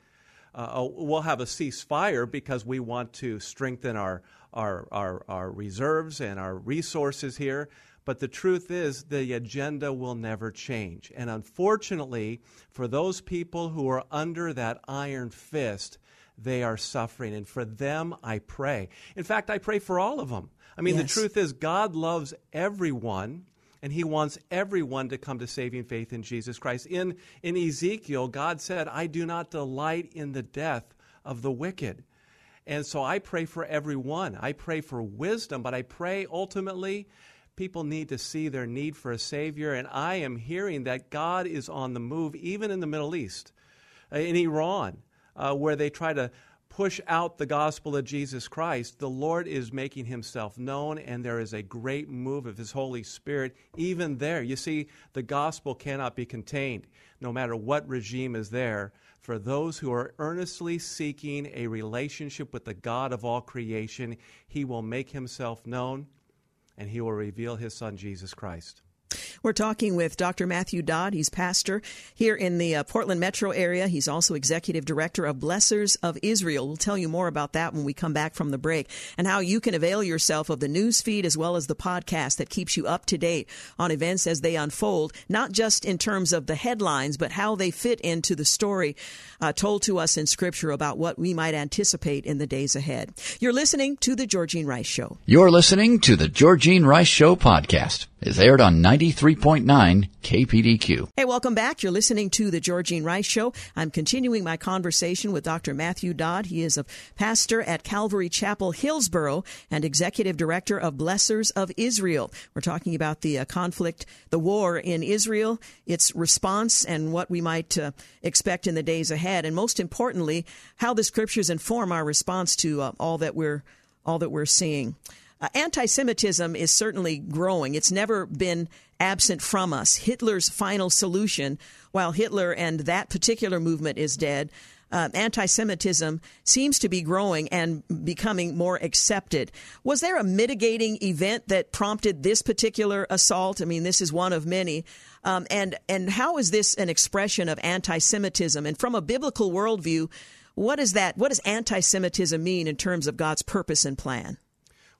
uh, oh, we'll have a ceasefire because we want to strengthen our, our, our, our reserves and our resources here. But the truth is, the agenda will never change. And unfortunately, for those people who are under that iron fist, they are suffering. And for them, I pray. In fact, I pray for all of them. I mean, yes. the truth is, God loves everyone and he wants everyone to come to saving faith in Jesus Christ. In, in Ezekiel, God said, I do not delight in the death of the wicked. And so I pray for everyone. I pray for wisdom, but I pray ultimately people need to see their need for a Savior. And I am hearing that God is on the move, even in the Middle East, uh, in Iran, uh, where they try to push out the gospel of Jesus Christ, the Lord is making himself known, and there is a great move of his Holy Spirit even there. You see, the gospel cannot be contained, no matter what regime is there. For those who are earnestly seeking a relationship with the God of all creation, he will make himself known and he will reveal his son, Jesus Christ. We're talking with Dr. Matthew Dodds. He's pastor here in the uh, Portland metro area. He's also executive director of Blessors of Israel. We'll tell you more about that when we come back from the break and how you can avail yourself of the news feed as well as the podcast that keeps you up to date on events as they unfold, not just in terms of the headlines, but how they fit into the story uh, told to us in Scripture about what we might anticipate in the days ahead. You're listening to The Georgine Rice Show. You're listening to The Georgine Rice Show podcast is aired on 93.9 KPDQ. Hey, welcome back. You're listening to The Georgine Rice Show. I'm continuing my conversation with Dr. Matthew Dodds. He is a pastor at Calvary Chapel, Hillsboro, and executive director of Blessors of Israel. We're talking about the uh, conflict, the war in Israel, its response, and what we might uh, expect in the days ahead. And most importantly, how the scriptures inform our response to uh, all that we're all that we're seeing. Uh, Anti Semitism is certainly growing. It's never been absent from us. Hitler's final solution, while Hitler and that particular movement is dead, uh, anti Semitism seems to be growing and becoming more accepted. Was there a mitigating event that prompted this particular assault? I mean, this is one of many. Um, and, and how is this an expression of anti Semitism? And from a biblical worldview, what is that? What does anti Semitism mean in terms of God's purpose and plan?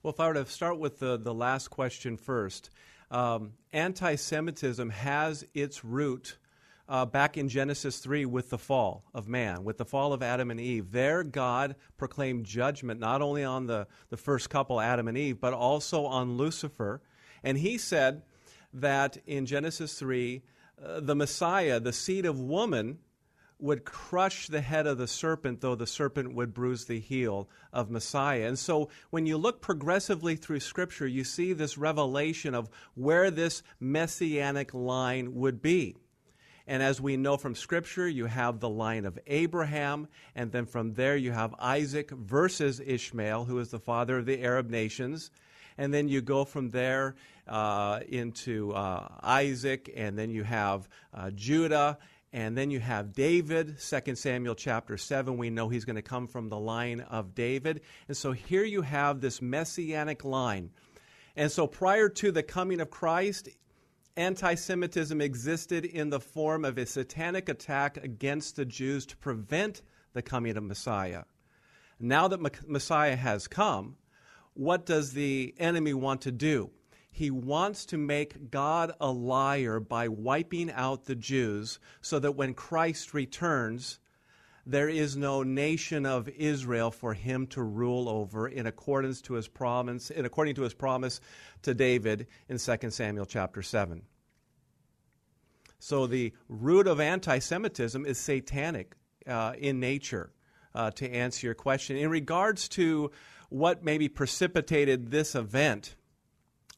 Well, if I were to start with the, the last question first, um, anti Semitism has its root uh, back in Genesis 3 with the fall of man, with the fall of Adam and Eve. There, God proclaimed judgment not only on the, the first couple, Adam and Eve, but also on Lucifer. And he said that in Genesis 3, uh, the Messiah, the seed of woman, would crush the head of the serpent, though the serpent would bruise the heel of Messiah. And so when you look progressively through Scripture, you see this revelation of where this messianic line would be. And as we know from Scripture, you have the line of Abraham, and then from there you have Isaac versus Ishmael, who is the father of the Arab nations. And then you go from there uh, into uh, Isaac, and then you have uh, Judah, and then you have David, 2 Samuel chapter 7. We know he's going to come from the line of David. And so here you have this messianic line. And so prior to the coming of Christ, anti Semitism existed in the form of a satanic attack against the Jews to prevent the coming of Messiah. Now that Messiah has come, what does the enemy want to do? He wants to make God a liar by wiping out the Jews so that when Christ returns, there is no nation of Israel for him to rule over in accordance to his promise in according to his promise to David in 2 Samuel chapter 7. So the root of anti-Semitism is satanic uh, in nature. Uh, to answer your question, in regards to what maybe precipitated this event,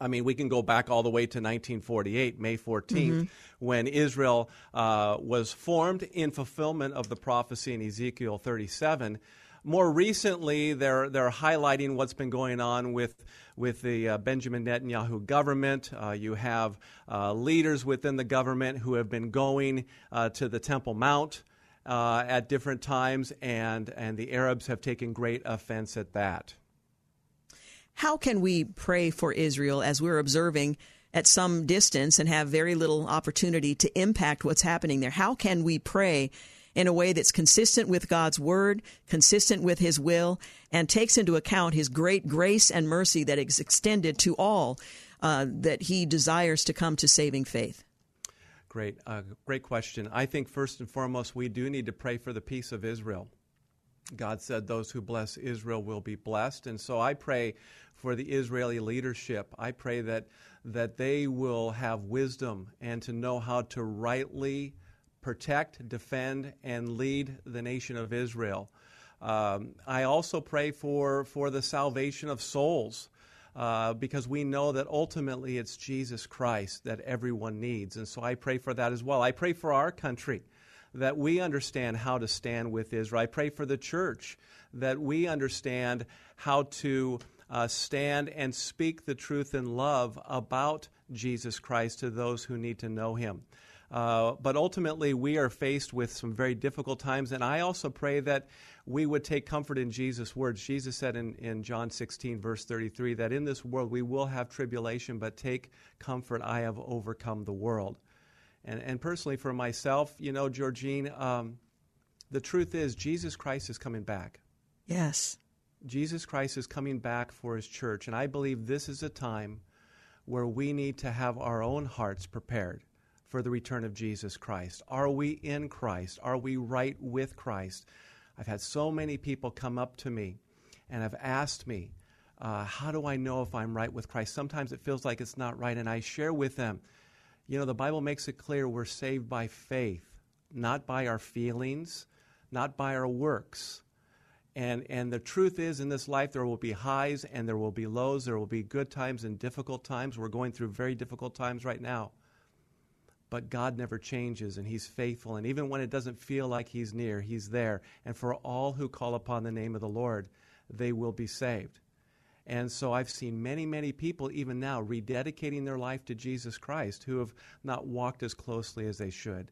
I mean, we can go back all the way to 1948, May 14th, mm-hmm. when Israel uh, was formed in fulfillment of the prophecy in Ezekiel 37. More recently, they're, they're highlighting what's been going on with, with the uh, Benjamin Netanyahu government. Uh, you have uh, leaders within the government who have been going uh, to the Temple Mount uh, at different times, and, and the Arabs have taken great offense at that. How can we pray for Israel as we're observing at some distance and have very little opportunity to impact what's happening there? How can we pray in a way that's consistent with God's word, consistent with his will, and takes into account his great grace and mercy that is extended to all uh, that he desires to come to saving faith? Great, uh, great question. I think first and foremost, we do need to pray for the peace of Israel. God said, Those who bless Israel will be blessed. And so I pray for the Israeli leadership. I pray that, that they will have wisdom and to know how to rightly protect, defend, and lead the nation of Israel. Um, I also pray for, for the salvation of souls. Uh, because we know that ultimately it's Jesus Christ that everyone needs. And so I pray for that as well. I pray for our country that we understand how to stand with Israel. I pray for the church that we understand how to uh, stand and speak the truth in love about Jesus Christ to those who need to know him. Uh, but ultimately, we are faced with some very difficult times, and I also pray that we would take comfort in Jesus' words. Jesus said in, in John 16, verse 33, that in this world we will have tribulation, but take comfort, I have overcome the world. And, and personally, for myself, you know, Georgine, um, the truth is Jesus Christ is coming back. Yes. Jesus Christ is coming back for his church, and I believe this is a time where we need to have our own hearts prepared for the return of Jesus Christ. Are we in Christ? Are we right with Christ? I've had so many people come up to me and have asked me, uh, How do I know if I'm right with Christ? Sometimes it feels like it's not right, and I share with them, you know, the Bible makes it clear we're saved by faith, not by our feelings, not by our works. And, and the truth is, in this life, there will be highs and there will be lows. There will be good times and difficult times. We're going through very difficult times right now. But God never changes and He's faithful. And even when it doesn't feel like He's near, He's there. And for all who call upon the name of the Lord, they will be saved. And so I've seen many, many people, even now, rededicating their life to Jesus Christ who have not walked as closely as they should.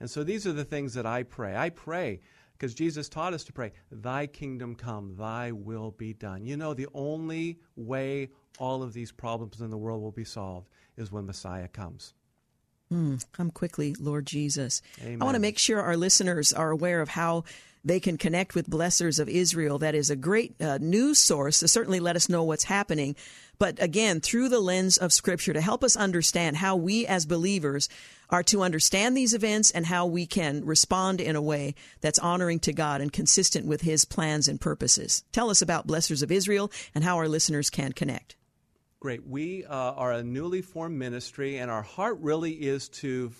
And so these are the things that I pray. I pray because Jesus taught us to pray, Thy kingdom come, Thy will be done. You know, the only way all of these problems in the world will be solved is when Messiah comes. Mm, come quickly, Lord Jesus. Amen. I want to make sure our listeners are aware of how they can connect with Blessors of Israel. That is a great uh, news source to certainly let us know what's happening. But again, through the lens of Scripture to help us understand how we as believers are to understand these events and how we can respond in a way that's honoring to God and consistent with His plans and purposes. Tell us about Blessors of Israel and how our listeners can connect. Great. We uh, are a newly formed ministry, and our heart really is to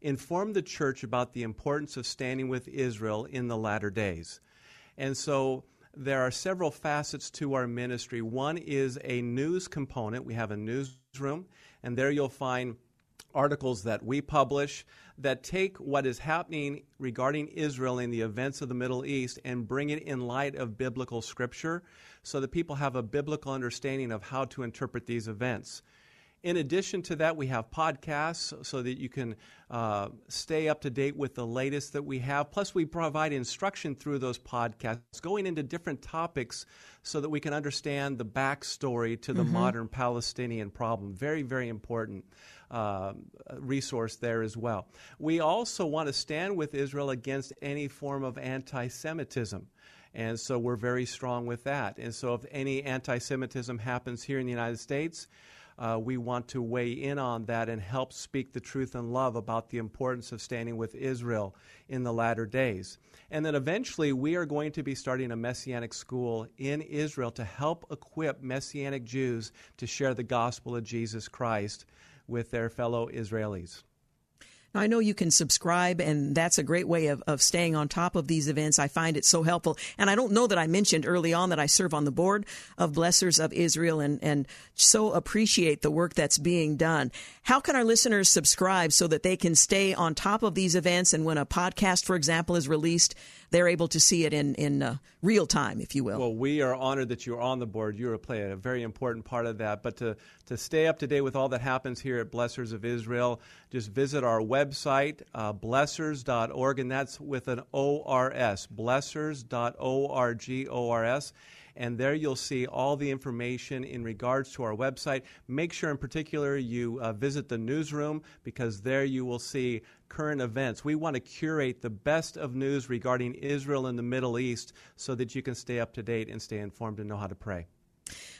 f- inform the church about the importance of standing with Israel in the latter days. And so there are several facets to our ministry. One is a news component. We have a newsroom, and there you'll find articles that we publish that take what is happening regarding Israel in the events of the Middle East and bring it in light of biblical scripture so that people have a biblical understanding of how to interpret these events. In addition to that, we have podcasts so that you can uh, stay up to date with the latest that we have. Plus, we provide instruction through those podcasts, going into different topics so that we can understand the backstory to the mm-hmm. modern Palestinian problem. Very, very important. Uh, resource there as well. We also want to stand with Israel against any form of anti Semitism. And so we're very strong with that. And so if any anti Semitism happens here in the United States, uh, we want to weigh in on that and help speak the truth and love about the importance of standing with Israel in the latter days. And then eventually, we are going to be starting a Messianic school in Israel to help equip Messianic Jews to share the gospel of Jesus Christ with their fellow Israelis. Now, I know you can subscribe, and that's a great way of, of staying on top of these events. I find it so helpful. And I don't know that I mentioned early on that I serve on the board of Blessors of Israel and, and so appreciate the work that's being done. How can our listeners subscribe so that they can stay on top of these events? And when a podcast, for example, is released, they're able to see it in, in uh, real time, if you will. Well, we are honored that you're on the board. You're playing a very important part of that. But to, to stay up to date with all that happens here at Blessors of Israel, just visit our website, uh, blessors.org, and that's with an O-R-S, blessors.org, O-R-S and there you'll see all the information in regards to our website. Make sure, in particular, you uh, visit the newsroom because there you will see current events. We want to curate the best of news regarding Israel and the Middle East so that you can stay up to date and stay informed and know how to pray.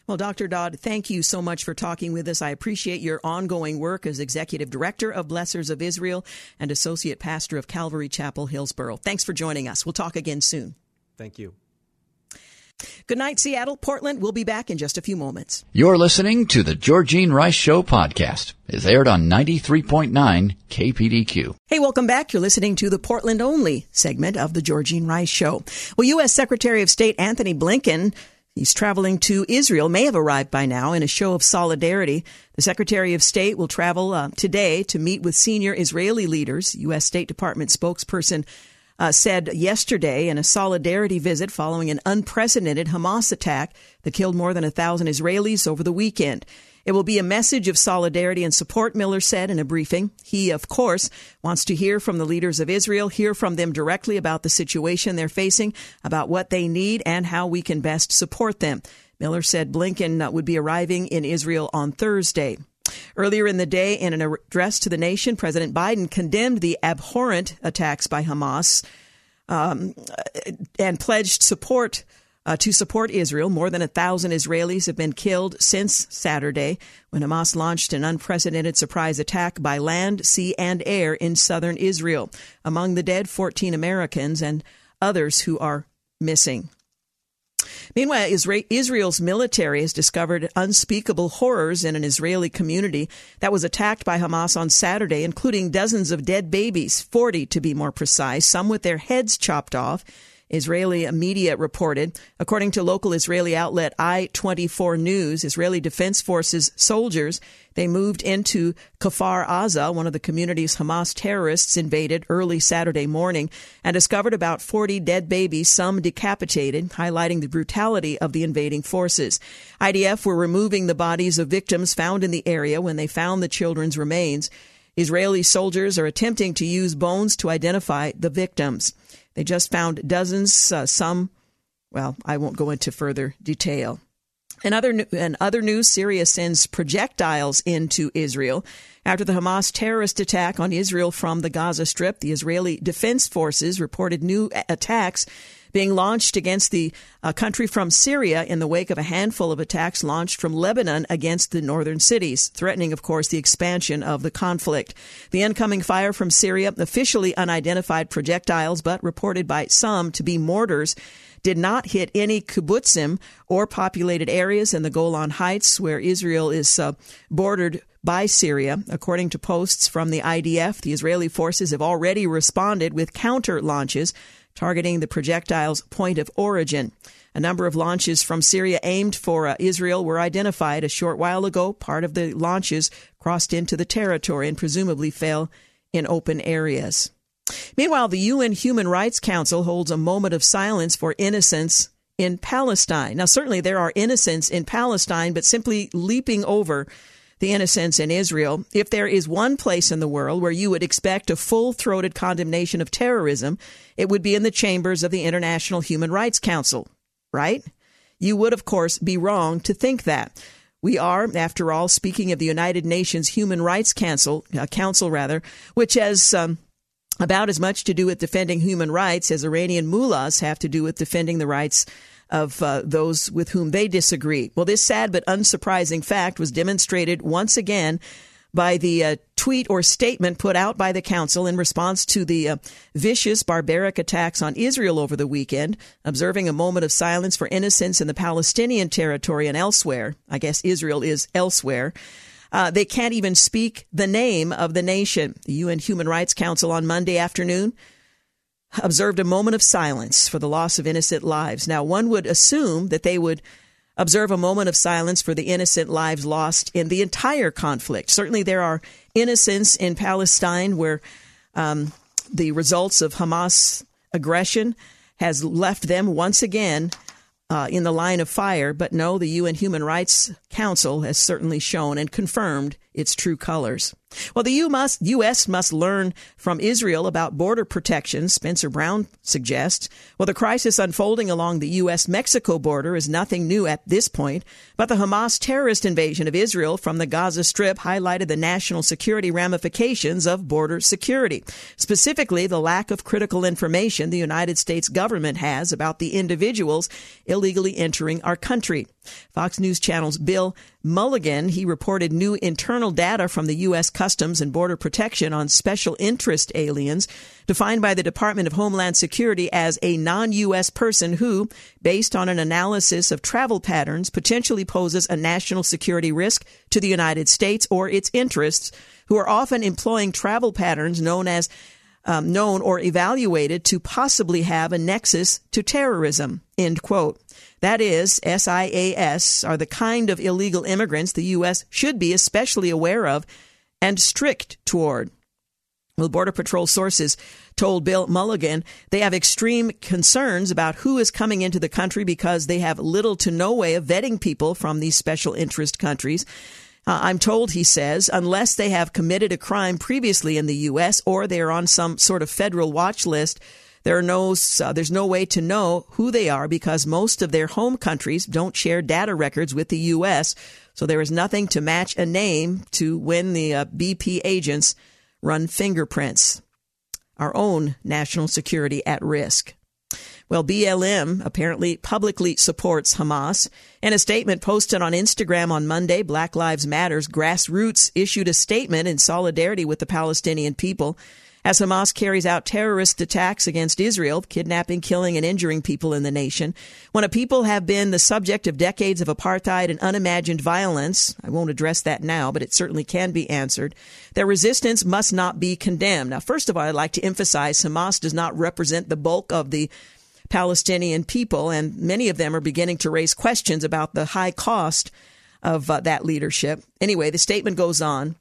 Well, Dr. Dodds, thank you so much for talking with us. I appreciate your ongoing work as Executive Director of Blessors of Israel and Associate Pastor of Calvary Chapel, Hillsboro. Thanks for joining us. We'll talk again soon. Thank you. Good night, Seattle. Portland. We'll be back in just a few moments. You're listening to the Georgine Rice Show podcast. It's aired on 93.9 KPDQ. Hey, welcome back. You're listening to the Portland only segment of the Georgine Rice Show. Well, U.S. Secretary of State Antony Blinken He's traveling to Israel, may have arrived by now, in a show of solidarity. The Secretary of State will travel uh, today to meet with senior Israeli leaders. U.S. State Department spokesperson uh, said yesterday in a solidarity visit following an unprecedented Hamas attack that killed more than a thousand Israelis over the weekend. It will be a message of solidarity and support, Miller said in a briefing. He, of course, wants to hear from the leaders of Israel, hear from them directly about the situation they're facing, about what they need, and how we can best support them. Miller said Blinken uh, would be arriving in Israel on Thursday. Earlier in the day, in an address to the nation, President Biden condemned the abhorrent attacks by Hamas um, and pledged support uh, to support Israel. More than a thousand Israelis have been killed since Saturday when Hamas launched an unprecedented surprise attack by land, sea, and air in southern Israel. Among the dead, 14 Americans and others who are missing. Meanwhile, Israel's military has discovered unspeakable horrors in an Israeli community that was attacked by Hamas on Saturday, including dozens of dead babies, 40 to be more precise, some with their heads chopped off Israeli media reported. According to local Israeli outlet I-24 News, Israeli Defense Forces soldiers, they moved into Kfar Aza, one of the communities Hamas terrorists invaded early Saturday morning, and discovered about 40 dead babies, some decapitated, highlighting the brutality of the invading forces. IDF were removing the bodies of victims found in the area when they found the children's remains. Israeli soldiers are attempting to use bones to identify the victims. They just found dozens, uh, some, well, I won't go into further detail. In other, in other news, Syria sends projectiles into Israel. After the Hamas terrorist attack on Israel from the Gaza Strip, the Israeli Defense Forces reported new attacks being launched against the uh, country from Syria in the wake of a handful of attacks launched from Lebanon against the northern cities, threatening, of course, the expansion of the conflict. The incoming fire from Syria, officially unidentified projectiles, but reported by some to be mortars, did not hit any kibbutzim or populated areas in the Golan Heights, where Israel is uh, bordered by Syria. According to posts from the IDF, the Israeli forces have already responded with counter launches targeting the projectile's point of origin. A number of launches from Syria aimed for uh, Israel were identified a short while ago. Part of the launches crossed into the territory and presumably fell in open areas. Meanwhile, the UN Human Rights Council holds a moment of silence for innocents in Palestine. Now, certainly there are innocents in Palestine, but simply leaping over the innocents in Israel. If there is one place in the world where you would expect a full throated condemnation of terrorism, it would be in the chambers of the International Human Rights Council, right? You would, of course, be wrong to think that. We are, after all, speaking of the United Nations Human Rights Council, uh, Council rather, which has um, about as much to do with defending human rights as Iranian mullahs have to do with defending the rights of uh, those with whom they disagree. Well, this sad but unsurprising fact was demonstrated once again by the uh, tweet or statement put out by the council in response to the uh, vicious, barbaric attacks on Israel over the weekend, observing a moment of silence for innocents in the Palestinian territory and elsewhere. I guess Israel is elsewhere. Uh, they can't even speak the name of the nation. The UN Human Rights Council on Monday afternoon observed a moment of silence for the loss of innocent lives. Now, one would assume that they would observe a moment of silence for the innocent lives lost in the entire conflict. Certainly, there are innocents in Palestine where um, the results of Hamas aggression has left them once again uh, in the line of fire. But no, the UN Human Rights Council has certainly shown and confirmed its true colors. Well, the U.S. must learn from Israel about border protection, Spencer Brown suggests. Well, the crisis unfolding along the U.S. Mexico border is nothing new at this point, but the Hamas terrorist invasion of Israel from the Gaza Strip highlighted the national security ramifications of border security. Specifically, the lack of critical information the United States government has about the individuals illegally entering our country. Fox News Channel's Bill Melugin, he reported new internal data from the U.S. Customs and Border Protection on special interest aliens, defined by the Department of Homeland Security as a non-U.S. person who, based on an analysis of travel patterns, potentially poses a national security risk to the United States or its interests, who are often employing travel patterns known as um, known or evaluated to possibly have a nexus to terrorism. End quote. That is, SIAS are the kind of illegal immigrants the U.S. should be especially aware of and strict toward. Well, Border Patrol sources told Bill Melugin they have extreme concerns about who is coming into the country because they have little to no way of vetting people from these special interest countries. Uh, I'm told, he says, unless they have committed a crime previously in the U.S. or they are on some sort of federal watch list, there are no, uh, there's no way to know who they are because most of their home countries don't share data records with the U.S. So there is nothing to match a name to when the uh, BP agents run fingerprints. Our own national security at risk. Well, BLM apparently publicly supports Hamas. In a statement posted on Instagram on Monday, Black Lives Matter's grassroots issued a statement in solidarity with the Palestinian people as Hamas carries out terrorist attacks against Israel, kidnapping, killing, and injuring people in the nation. When a people have been the subject of decades of apartheid and unimagined violence, I won't address that now, but it certainly can be answered, their resistance must not be condemned. Now, first of all, I'd like to emphasize Hamas does not represent the bulk of the Palestinian people, and many of them are beginning to raise questions about the high cost of uh, that leadership. Anyway, the statement goes on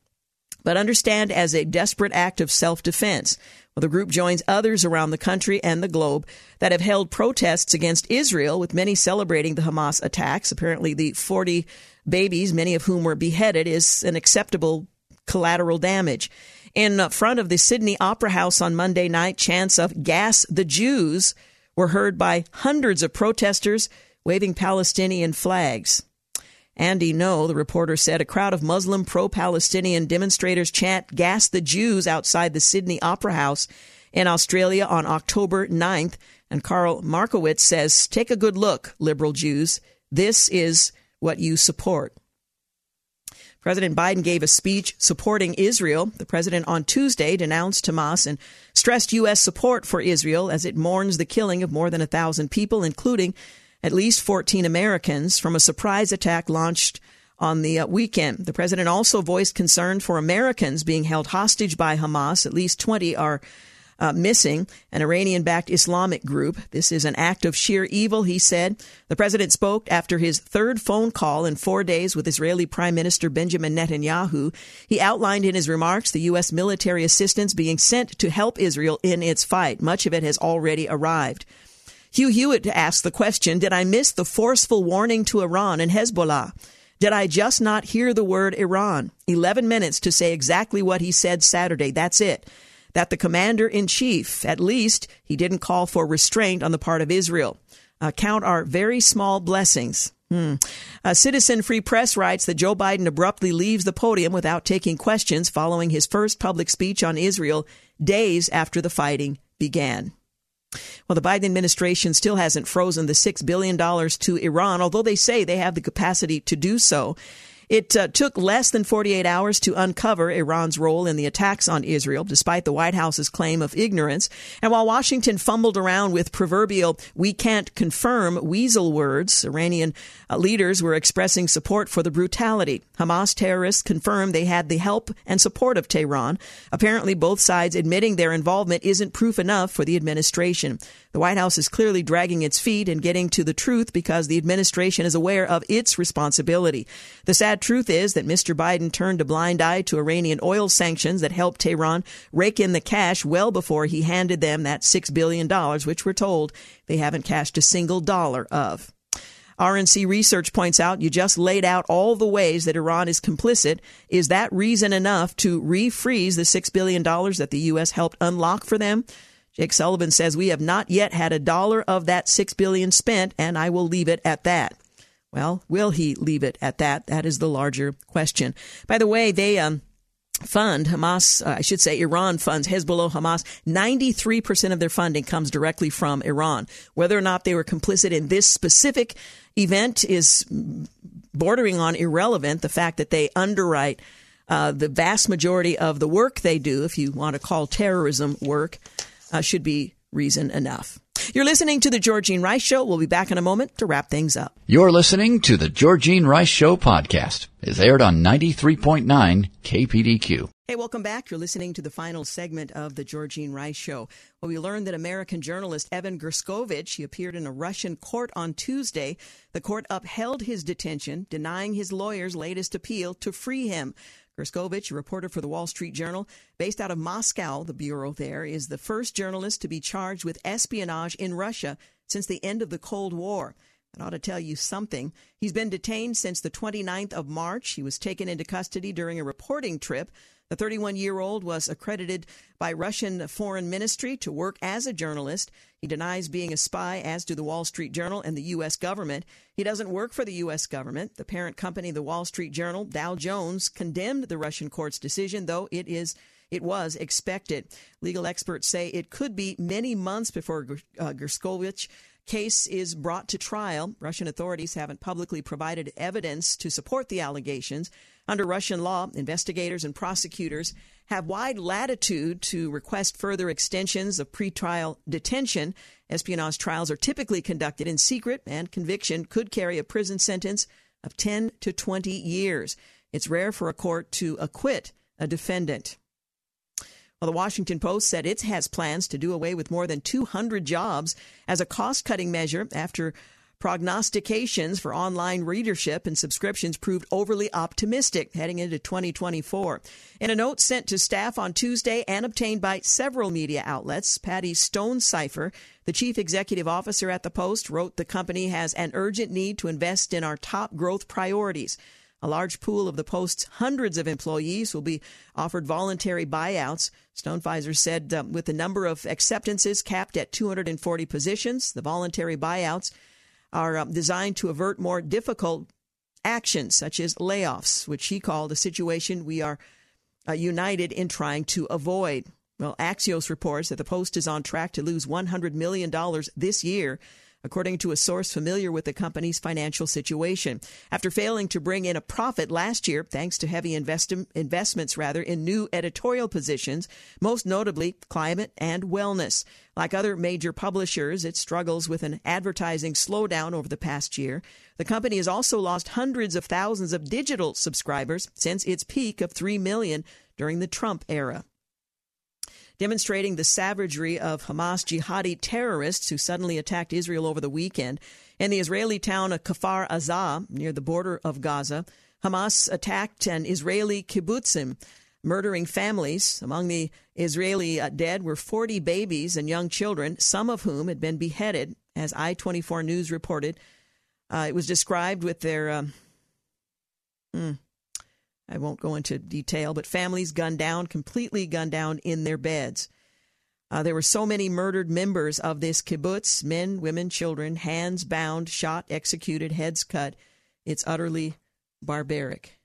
but understand as a desperate act of self defense. Well, the group joins others around the country and the globe that have held protests against Israel, with many celebrating the Hamas attacks. Apparently, the 40 babies, many of whom were beheaded, is an acceptable collateral damage. In front of the Sydney Opera House on Monday night, chants of Gas the Jews were heard by hundreds of protesters waving Palestinian flags. Andy Ngo, the reporter said, a crowd of Muslim pro Palestinian demonstrators chant Gas the Jews outside the Sydney Opera House in Australia on October 9th. And Karl Markowitz says, Take a good look, liberal Jews. This is what you support. President Biden gave a speech supporting Israel. The president on Tuesday denounced Hamas and stressed U.S. support for Israel as it mourns the killing of more than a thousand people, including at least 14 Americans from a surprise attack launched on the uh, weekend. The president also voiced concern for Americans being held hostage by Hamas. At least 20 are uh, missing, an Iranian backed Islamic group. This is an act of sheer evil, he said. The president spoke after his third phone call in four days with Israeli Prime Minister Benjamin Netanyahu. He outlined in his remarks the U.S. military assistance being sent to help Israel in its fight. Much of it has already arrived. Hugh Hewitt asked the question Did I miss the forceful warning to Iran and Hezbollah? Did I just not hear the word Iran? 11 minutes to say exactly what he said Saturday. That's it. That the commander in chief, at least, he didn't call for restraint on the part of Israel. Uh, count our very small blessings. Hmm. A Citizen Free Press writes that Joe Biden abruptly leaves the podium without taking questions following his first public speech on Israel days after the fighting began. Well, the Biden administration still hasn't frozen the $6 billion to Iran, although they say they have the capacity to do so. It uh, took less than 48 hours to uncover Iran's role in the attacks on Israel, despite the White House's claim of ignorance. And while Washington fumbled around with proverbial we can't confirm weasel words, Iranian uh, leaders were expressing support for the brutality. Hamas terrorists confirmed they had the help and support of Tehran. Apparently, both sides admitting their involvement isn't proof enough for the administration. The White House is clearly dragging its feet and getting to the truth because the administration is aware of its responsibility. The sad truth is that Mr. Biden turned a blind eye to Iranian oil sanctions that helped Tehran rake in the cash well before he handed them that $6 billion, which we're told they haven't cashed a single dollar of. RNC research points out you just laid out all the ways that Iran is complicit. Is that reason enough to refreeze the $6 billion that the U.S. helped unlock for them? Jake Sullivan says we have not yet had a dollar of that 6 billion spent and I will leave it at that. Well, will he leave it at that? That is the larger question. By the way, they um, fund Hamas, uh, I should say Iran funds Hezbollah Hamas. 93% of their funding comes directly from Iran. Whether or not they were complicit in this specific event is bordering on irrelevant. The fact that they underwrite uh, the vast majority of the work they do, if you want to call terrorism work, uh, should be reason enough. You're listening to the Georgine Rice Show. We'll be back in a moment to wrap things up. You're listening to the Georgine Rice Show podcast. It's aired on 93.9 KPDQ. Hey, welcome back. You're listening to the final segment of the Georgine Rice Show. Well, we learned that American journalist Evan Gershkovich, he appeared in a Russian court on Tuesday. The court upheld his detention, denying his lawyer's latest appeal to free him. Gershkovich, a reporter for the Wall Street Journal, based out of Moscow, the bureau there, is the first journalist to be charged with espionage in Russia since the end of the Cold War. That ought to tell you something. He's been detained since the 29th of March. He was taken into custody during a reporting trip. The 31 year old was accredited by Russian Foreign Ministry to work as a journalist. He denies being a spy, as do the Wall Street Journal and the U.S. government. He doesn't work for the U.S. government. The parent company, the Wall Street Journal, Dow Jones, condemned the Russian court's decision, though it is it was expected. Legal experts say it could be many months before uh, Gershkovich case is brought to trial. Russian authorities haven't publicly provided evidence to support the allegations. Under Russian law, investigators and prosecutors have wide latitude to request further extensions of pretrial detention. Espionage trials are typically conducted in secret, and conviction could carry a prison sentence of 10 to 20 years. It's rare for a court to acquit a defendant. Well, the Washington Post said it has plans to do away with more than 200 jobs as a cost cutting measure after prognostications for online readership and subscriptions proved overly optimistic heading into 2024. In a note sent to staff on Tuesday and obtained by several media outlets, Patty Stonesifer, the chief executive officer at the Post, wrote the company has an urgent need to invest in our top growth priorities. A large pool of the Post's hundreds of employees will be offered voluntary buyouts. Stonesifer said uh, with the number of acceptances capped at 240 positions, the voluntary buyouts are uh, designed to avert more difficult actions, such as layoffs, which he called a situation we are uh, united in trying to avoid. Well, Axios reports that the Post is on track to lose $100 million this year according to a source familiar with the company's financial situation. After failing to bring in a profit last year, thanks to heavy invest- investments rather in new editorial positions, most notably climate and wellness. Like other major publishers, it struggles with an advertising slowdown over the past year. The company has also lost hundreds of thousands of digital subscribers since its peak of 3 million during the Trump era demonstrating the savagery of Hamas jihadi terrorists who suddenly attacked Israel over the weekend. In the Israeli town of Kfar Aza, near the border of Gaza, Hamas attacked an Israeli kibbutzim, murdering families. Among the Israeli uh, dead were 40 babies and young children, some of whom had been beheaded, as I 24 News reported. Uh, it was described with their. Hmm, I won't go into detail, but families gunned down, completely gunned down in their beds. Uh, there were so many murdered members of this kibbutz men, women, children, hands bound, shot, executed, heads cut. It's utterly barbaric.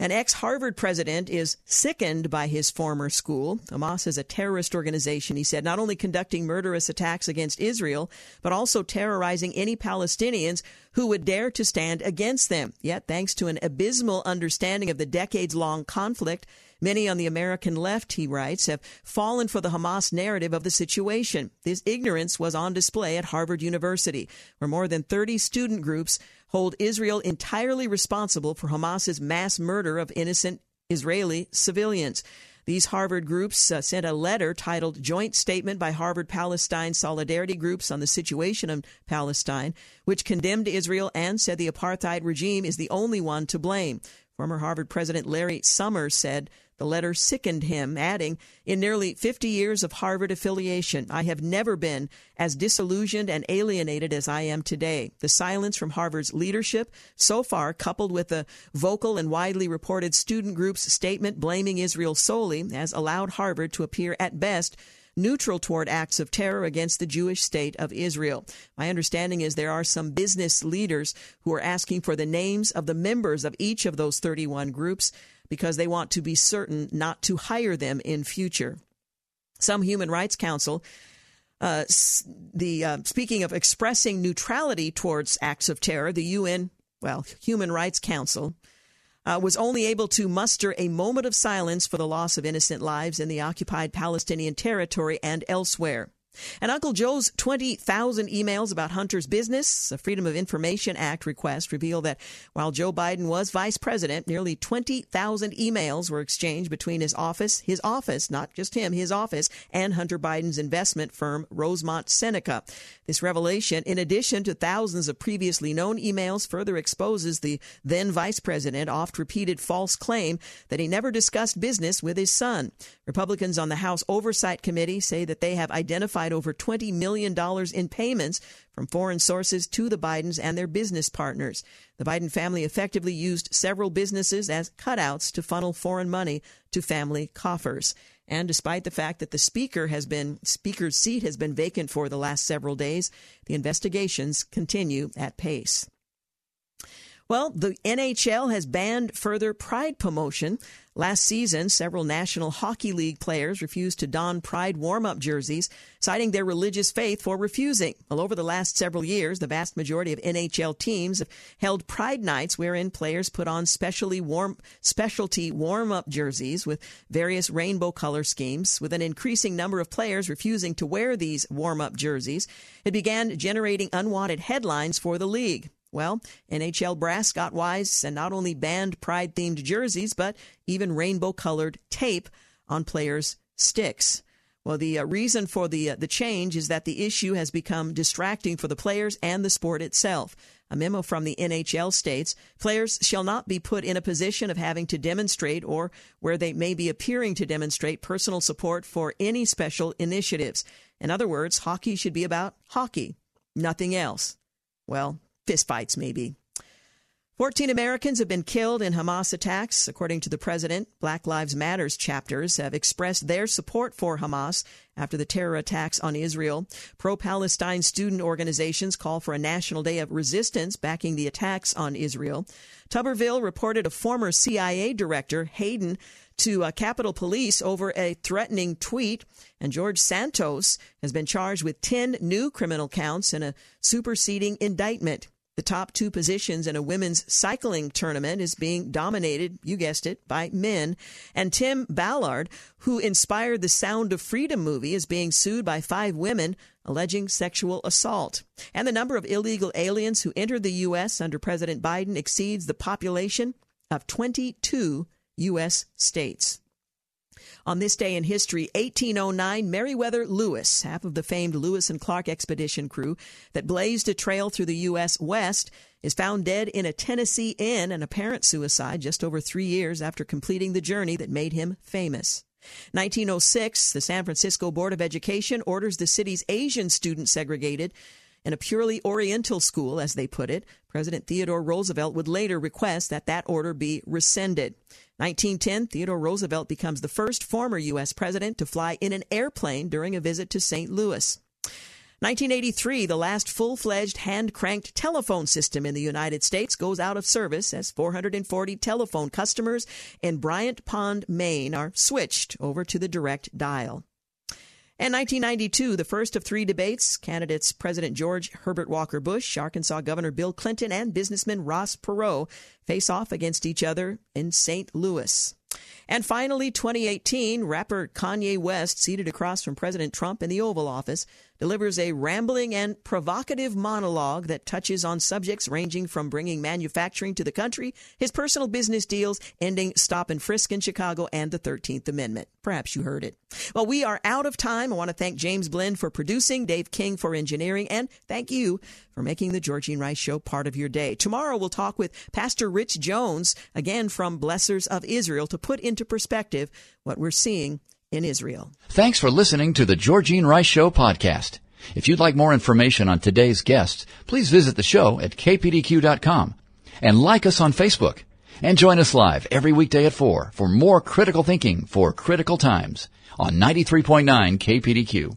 An ex Harvard president is sickened by his former school. Hamas is a terrorist organization, he said, not only conducting murderous attacks against Israel, but also terrorizing any Palestinians who would dare to stand against them. Yet, thanks to an abysmal understanding of the decades long conflict, Many on the American left, he writes, have fallen for the Hamas narrative of the situation. This ignorance was on display at Harvard University, where more than 30 student groups hold Israel entirely responsible for Hamas's mass murder of innocent Israeli civilians. These Harvard groups uh, sent a letter titled Joint Statement by Harvard Palestine Solidarity Groups on the Situation in Palestine, which condemned Israel and said the apartheid regime is the only one to blame. Former Harvard President Larry Summers said the letter sickened him, adding, In nearly 50 years of Harvard affiliation, I have never been as disillusioned and alienated as I am today. The silence from Harvard's leadership, so far, coupled with the vocal and widely reported student group's statement blaming Israel solely, has allowed Harvard to appear at best neutral toward acts of terror against the Jewish state of Israel. My understanding is there are some business leaders who are asking for the names of the members of each of those 31 groups because they want to be certain not to hire them in future. Some Human Rights Council uh, the uh, speaking of expressing neutrality towards acts of terror, the UN, well, Human Rights Council, uh, was only able to muster a moment of silence for the loss of innocent lives in the occupied Palestinian territory and elsewhere. And Uncle Joe's 20,000 emails about Hunter's business, a Freedom of Information Act request, reveal that while Joe Biden was vice president, nearly 20,000 emails were exchanged between his office, his office, not just him, his office, and Hunter Biden's investment firm, Rosemont Seneca. This revelation, in addition to thousands of previously known emails, further exposes the then vice president oft repeated false claim that he never discussed business with his son. Republicans on the House Oversight Committee say that they have identified over $20 million in payments from foreign sources to the Bidens and their business partners. The Biden family effectively used several businesses as cutouts to funnel foreign money to family coffers. And despite the fact that the speaker has been speaker's seat has been vacant for the last several days, the investigations continue at pace. Well, the NHL has banned further pride promotion. Last season, several National Hockey League players refused to don pride warm up jerseys, citing their religious faith for refusing. Well, over the last several years, the vast majority of NHL teams have held pride nights wherein players put on specially warm, specialty warm up jerseys with various rainbow color schemes. With an increasing number of players refusing to wear these warm up jerseys, it began generating unwanted headlines for the league. Well, NHL brass got wise and not only banned pride themed jerseys, but even rainbow colored tape on players' sticks. Well, the uh, reason for the uh, the change is that the issue has become distracting for the players and the sport itself. A memo from the NHL states players shall not be put in a position of having to demonstrate or where they may be appearing to demonstrate personal support for any special initiatives. In other words, hockey should be about hockey, nothing else. Well, fistfights, maybe. 14 Americans have been killed in Hamas attacks. According to the president, Black Lives Matters chapters have expressed their support for Hamas after the terror attacks on Israel. Pro Palestine student organizations call for a national day of resistance backing the attacks on Israel. Tuberville reported a former CIA director, Hayden, to uh, Capitol Police over a threatening tweet. And George Santos has been charged with 10 new criminal counts and a superseding indictment. The top two positions in a women's cycling tournament is being dominated, you guessed it, by men. And Tim Ballard, who inspired the Sound of Freedom movie, is being sued by five women alleging sexual assault. And the number of illegal aliens who entered the U.S. under President Biden exceeds the population of 22 U.S. states. On this day in history, 1809, Meriwether Lewis, half of the famed Lewis and Clark expedition crew that blazed a trail through the U.S. West, is found dead in a Tennessee inn, an apparent suicide just over three years after completing the journey that made him famous. 1906, the San Francisco Board of Education orders the city's Asian students segregated in a purely Oriental school, as they put it. President Theodore Roosevelt would later request that that order be rescinded. 1910, Theodore Roosevelt becomes the first former U.S. president to fly in an airplane during a visit to St. Louis. 1983, the last full fledged hand cranked telephone system in the United States goes out of service as 440 telephone customers in Bryant Pond, Maine are switched over to the direct dial. In 1992, the first of three debates, candidates President George Herbert Walker Bush, Arkansas Governor Bill Clinton, and businessman Ross Perot face off against each other in St. Louis. And finally, 2018, rapper Kanye West, seated across from President Trump in the Oval Office, delivers a rambling and provocative monologue that touches on subjects ranging from bringing manufacturing to the country, his personal business deals, ending stop and frisk in Chicago, and the 13th Amendment. Perhaps you heard it. Well, we are out of time. I want to thank James Blend for producing, Dave King for engineering, and thank you for making the Georgine Rice Show part of your day. Tomorrow we'll talk with Pastor Rich Jones, again from Blessors of Israel, to put into perspective what we're seeing in Israel. Thanks for listening to the Georgine Rice Show podcast. If you'd like more information on today's guests, please visit the show at kpdq.com and like us on Facebook. And join us live every weekday at 4 for more critical thinking for critical times on 93.9 KPDQ.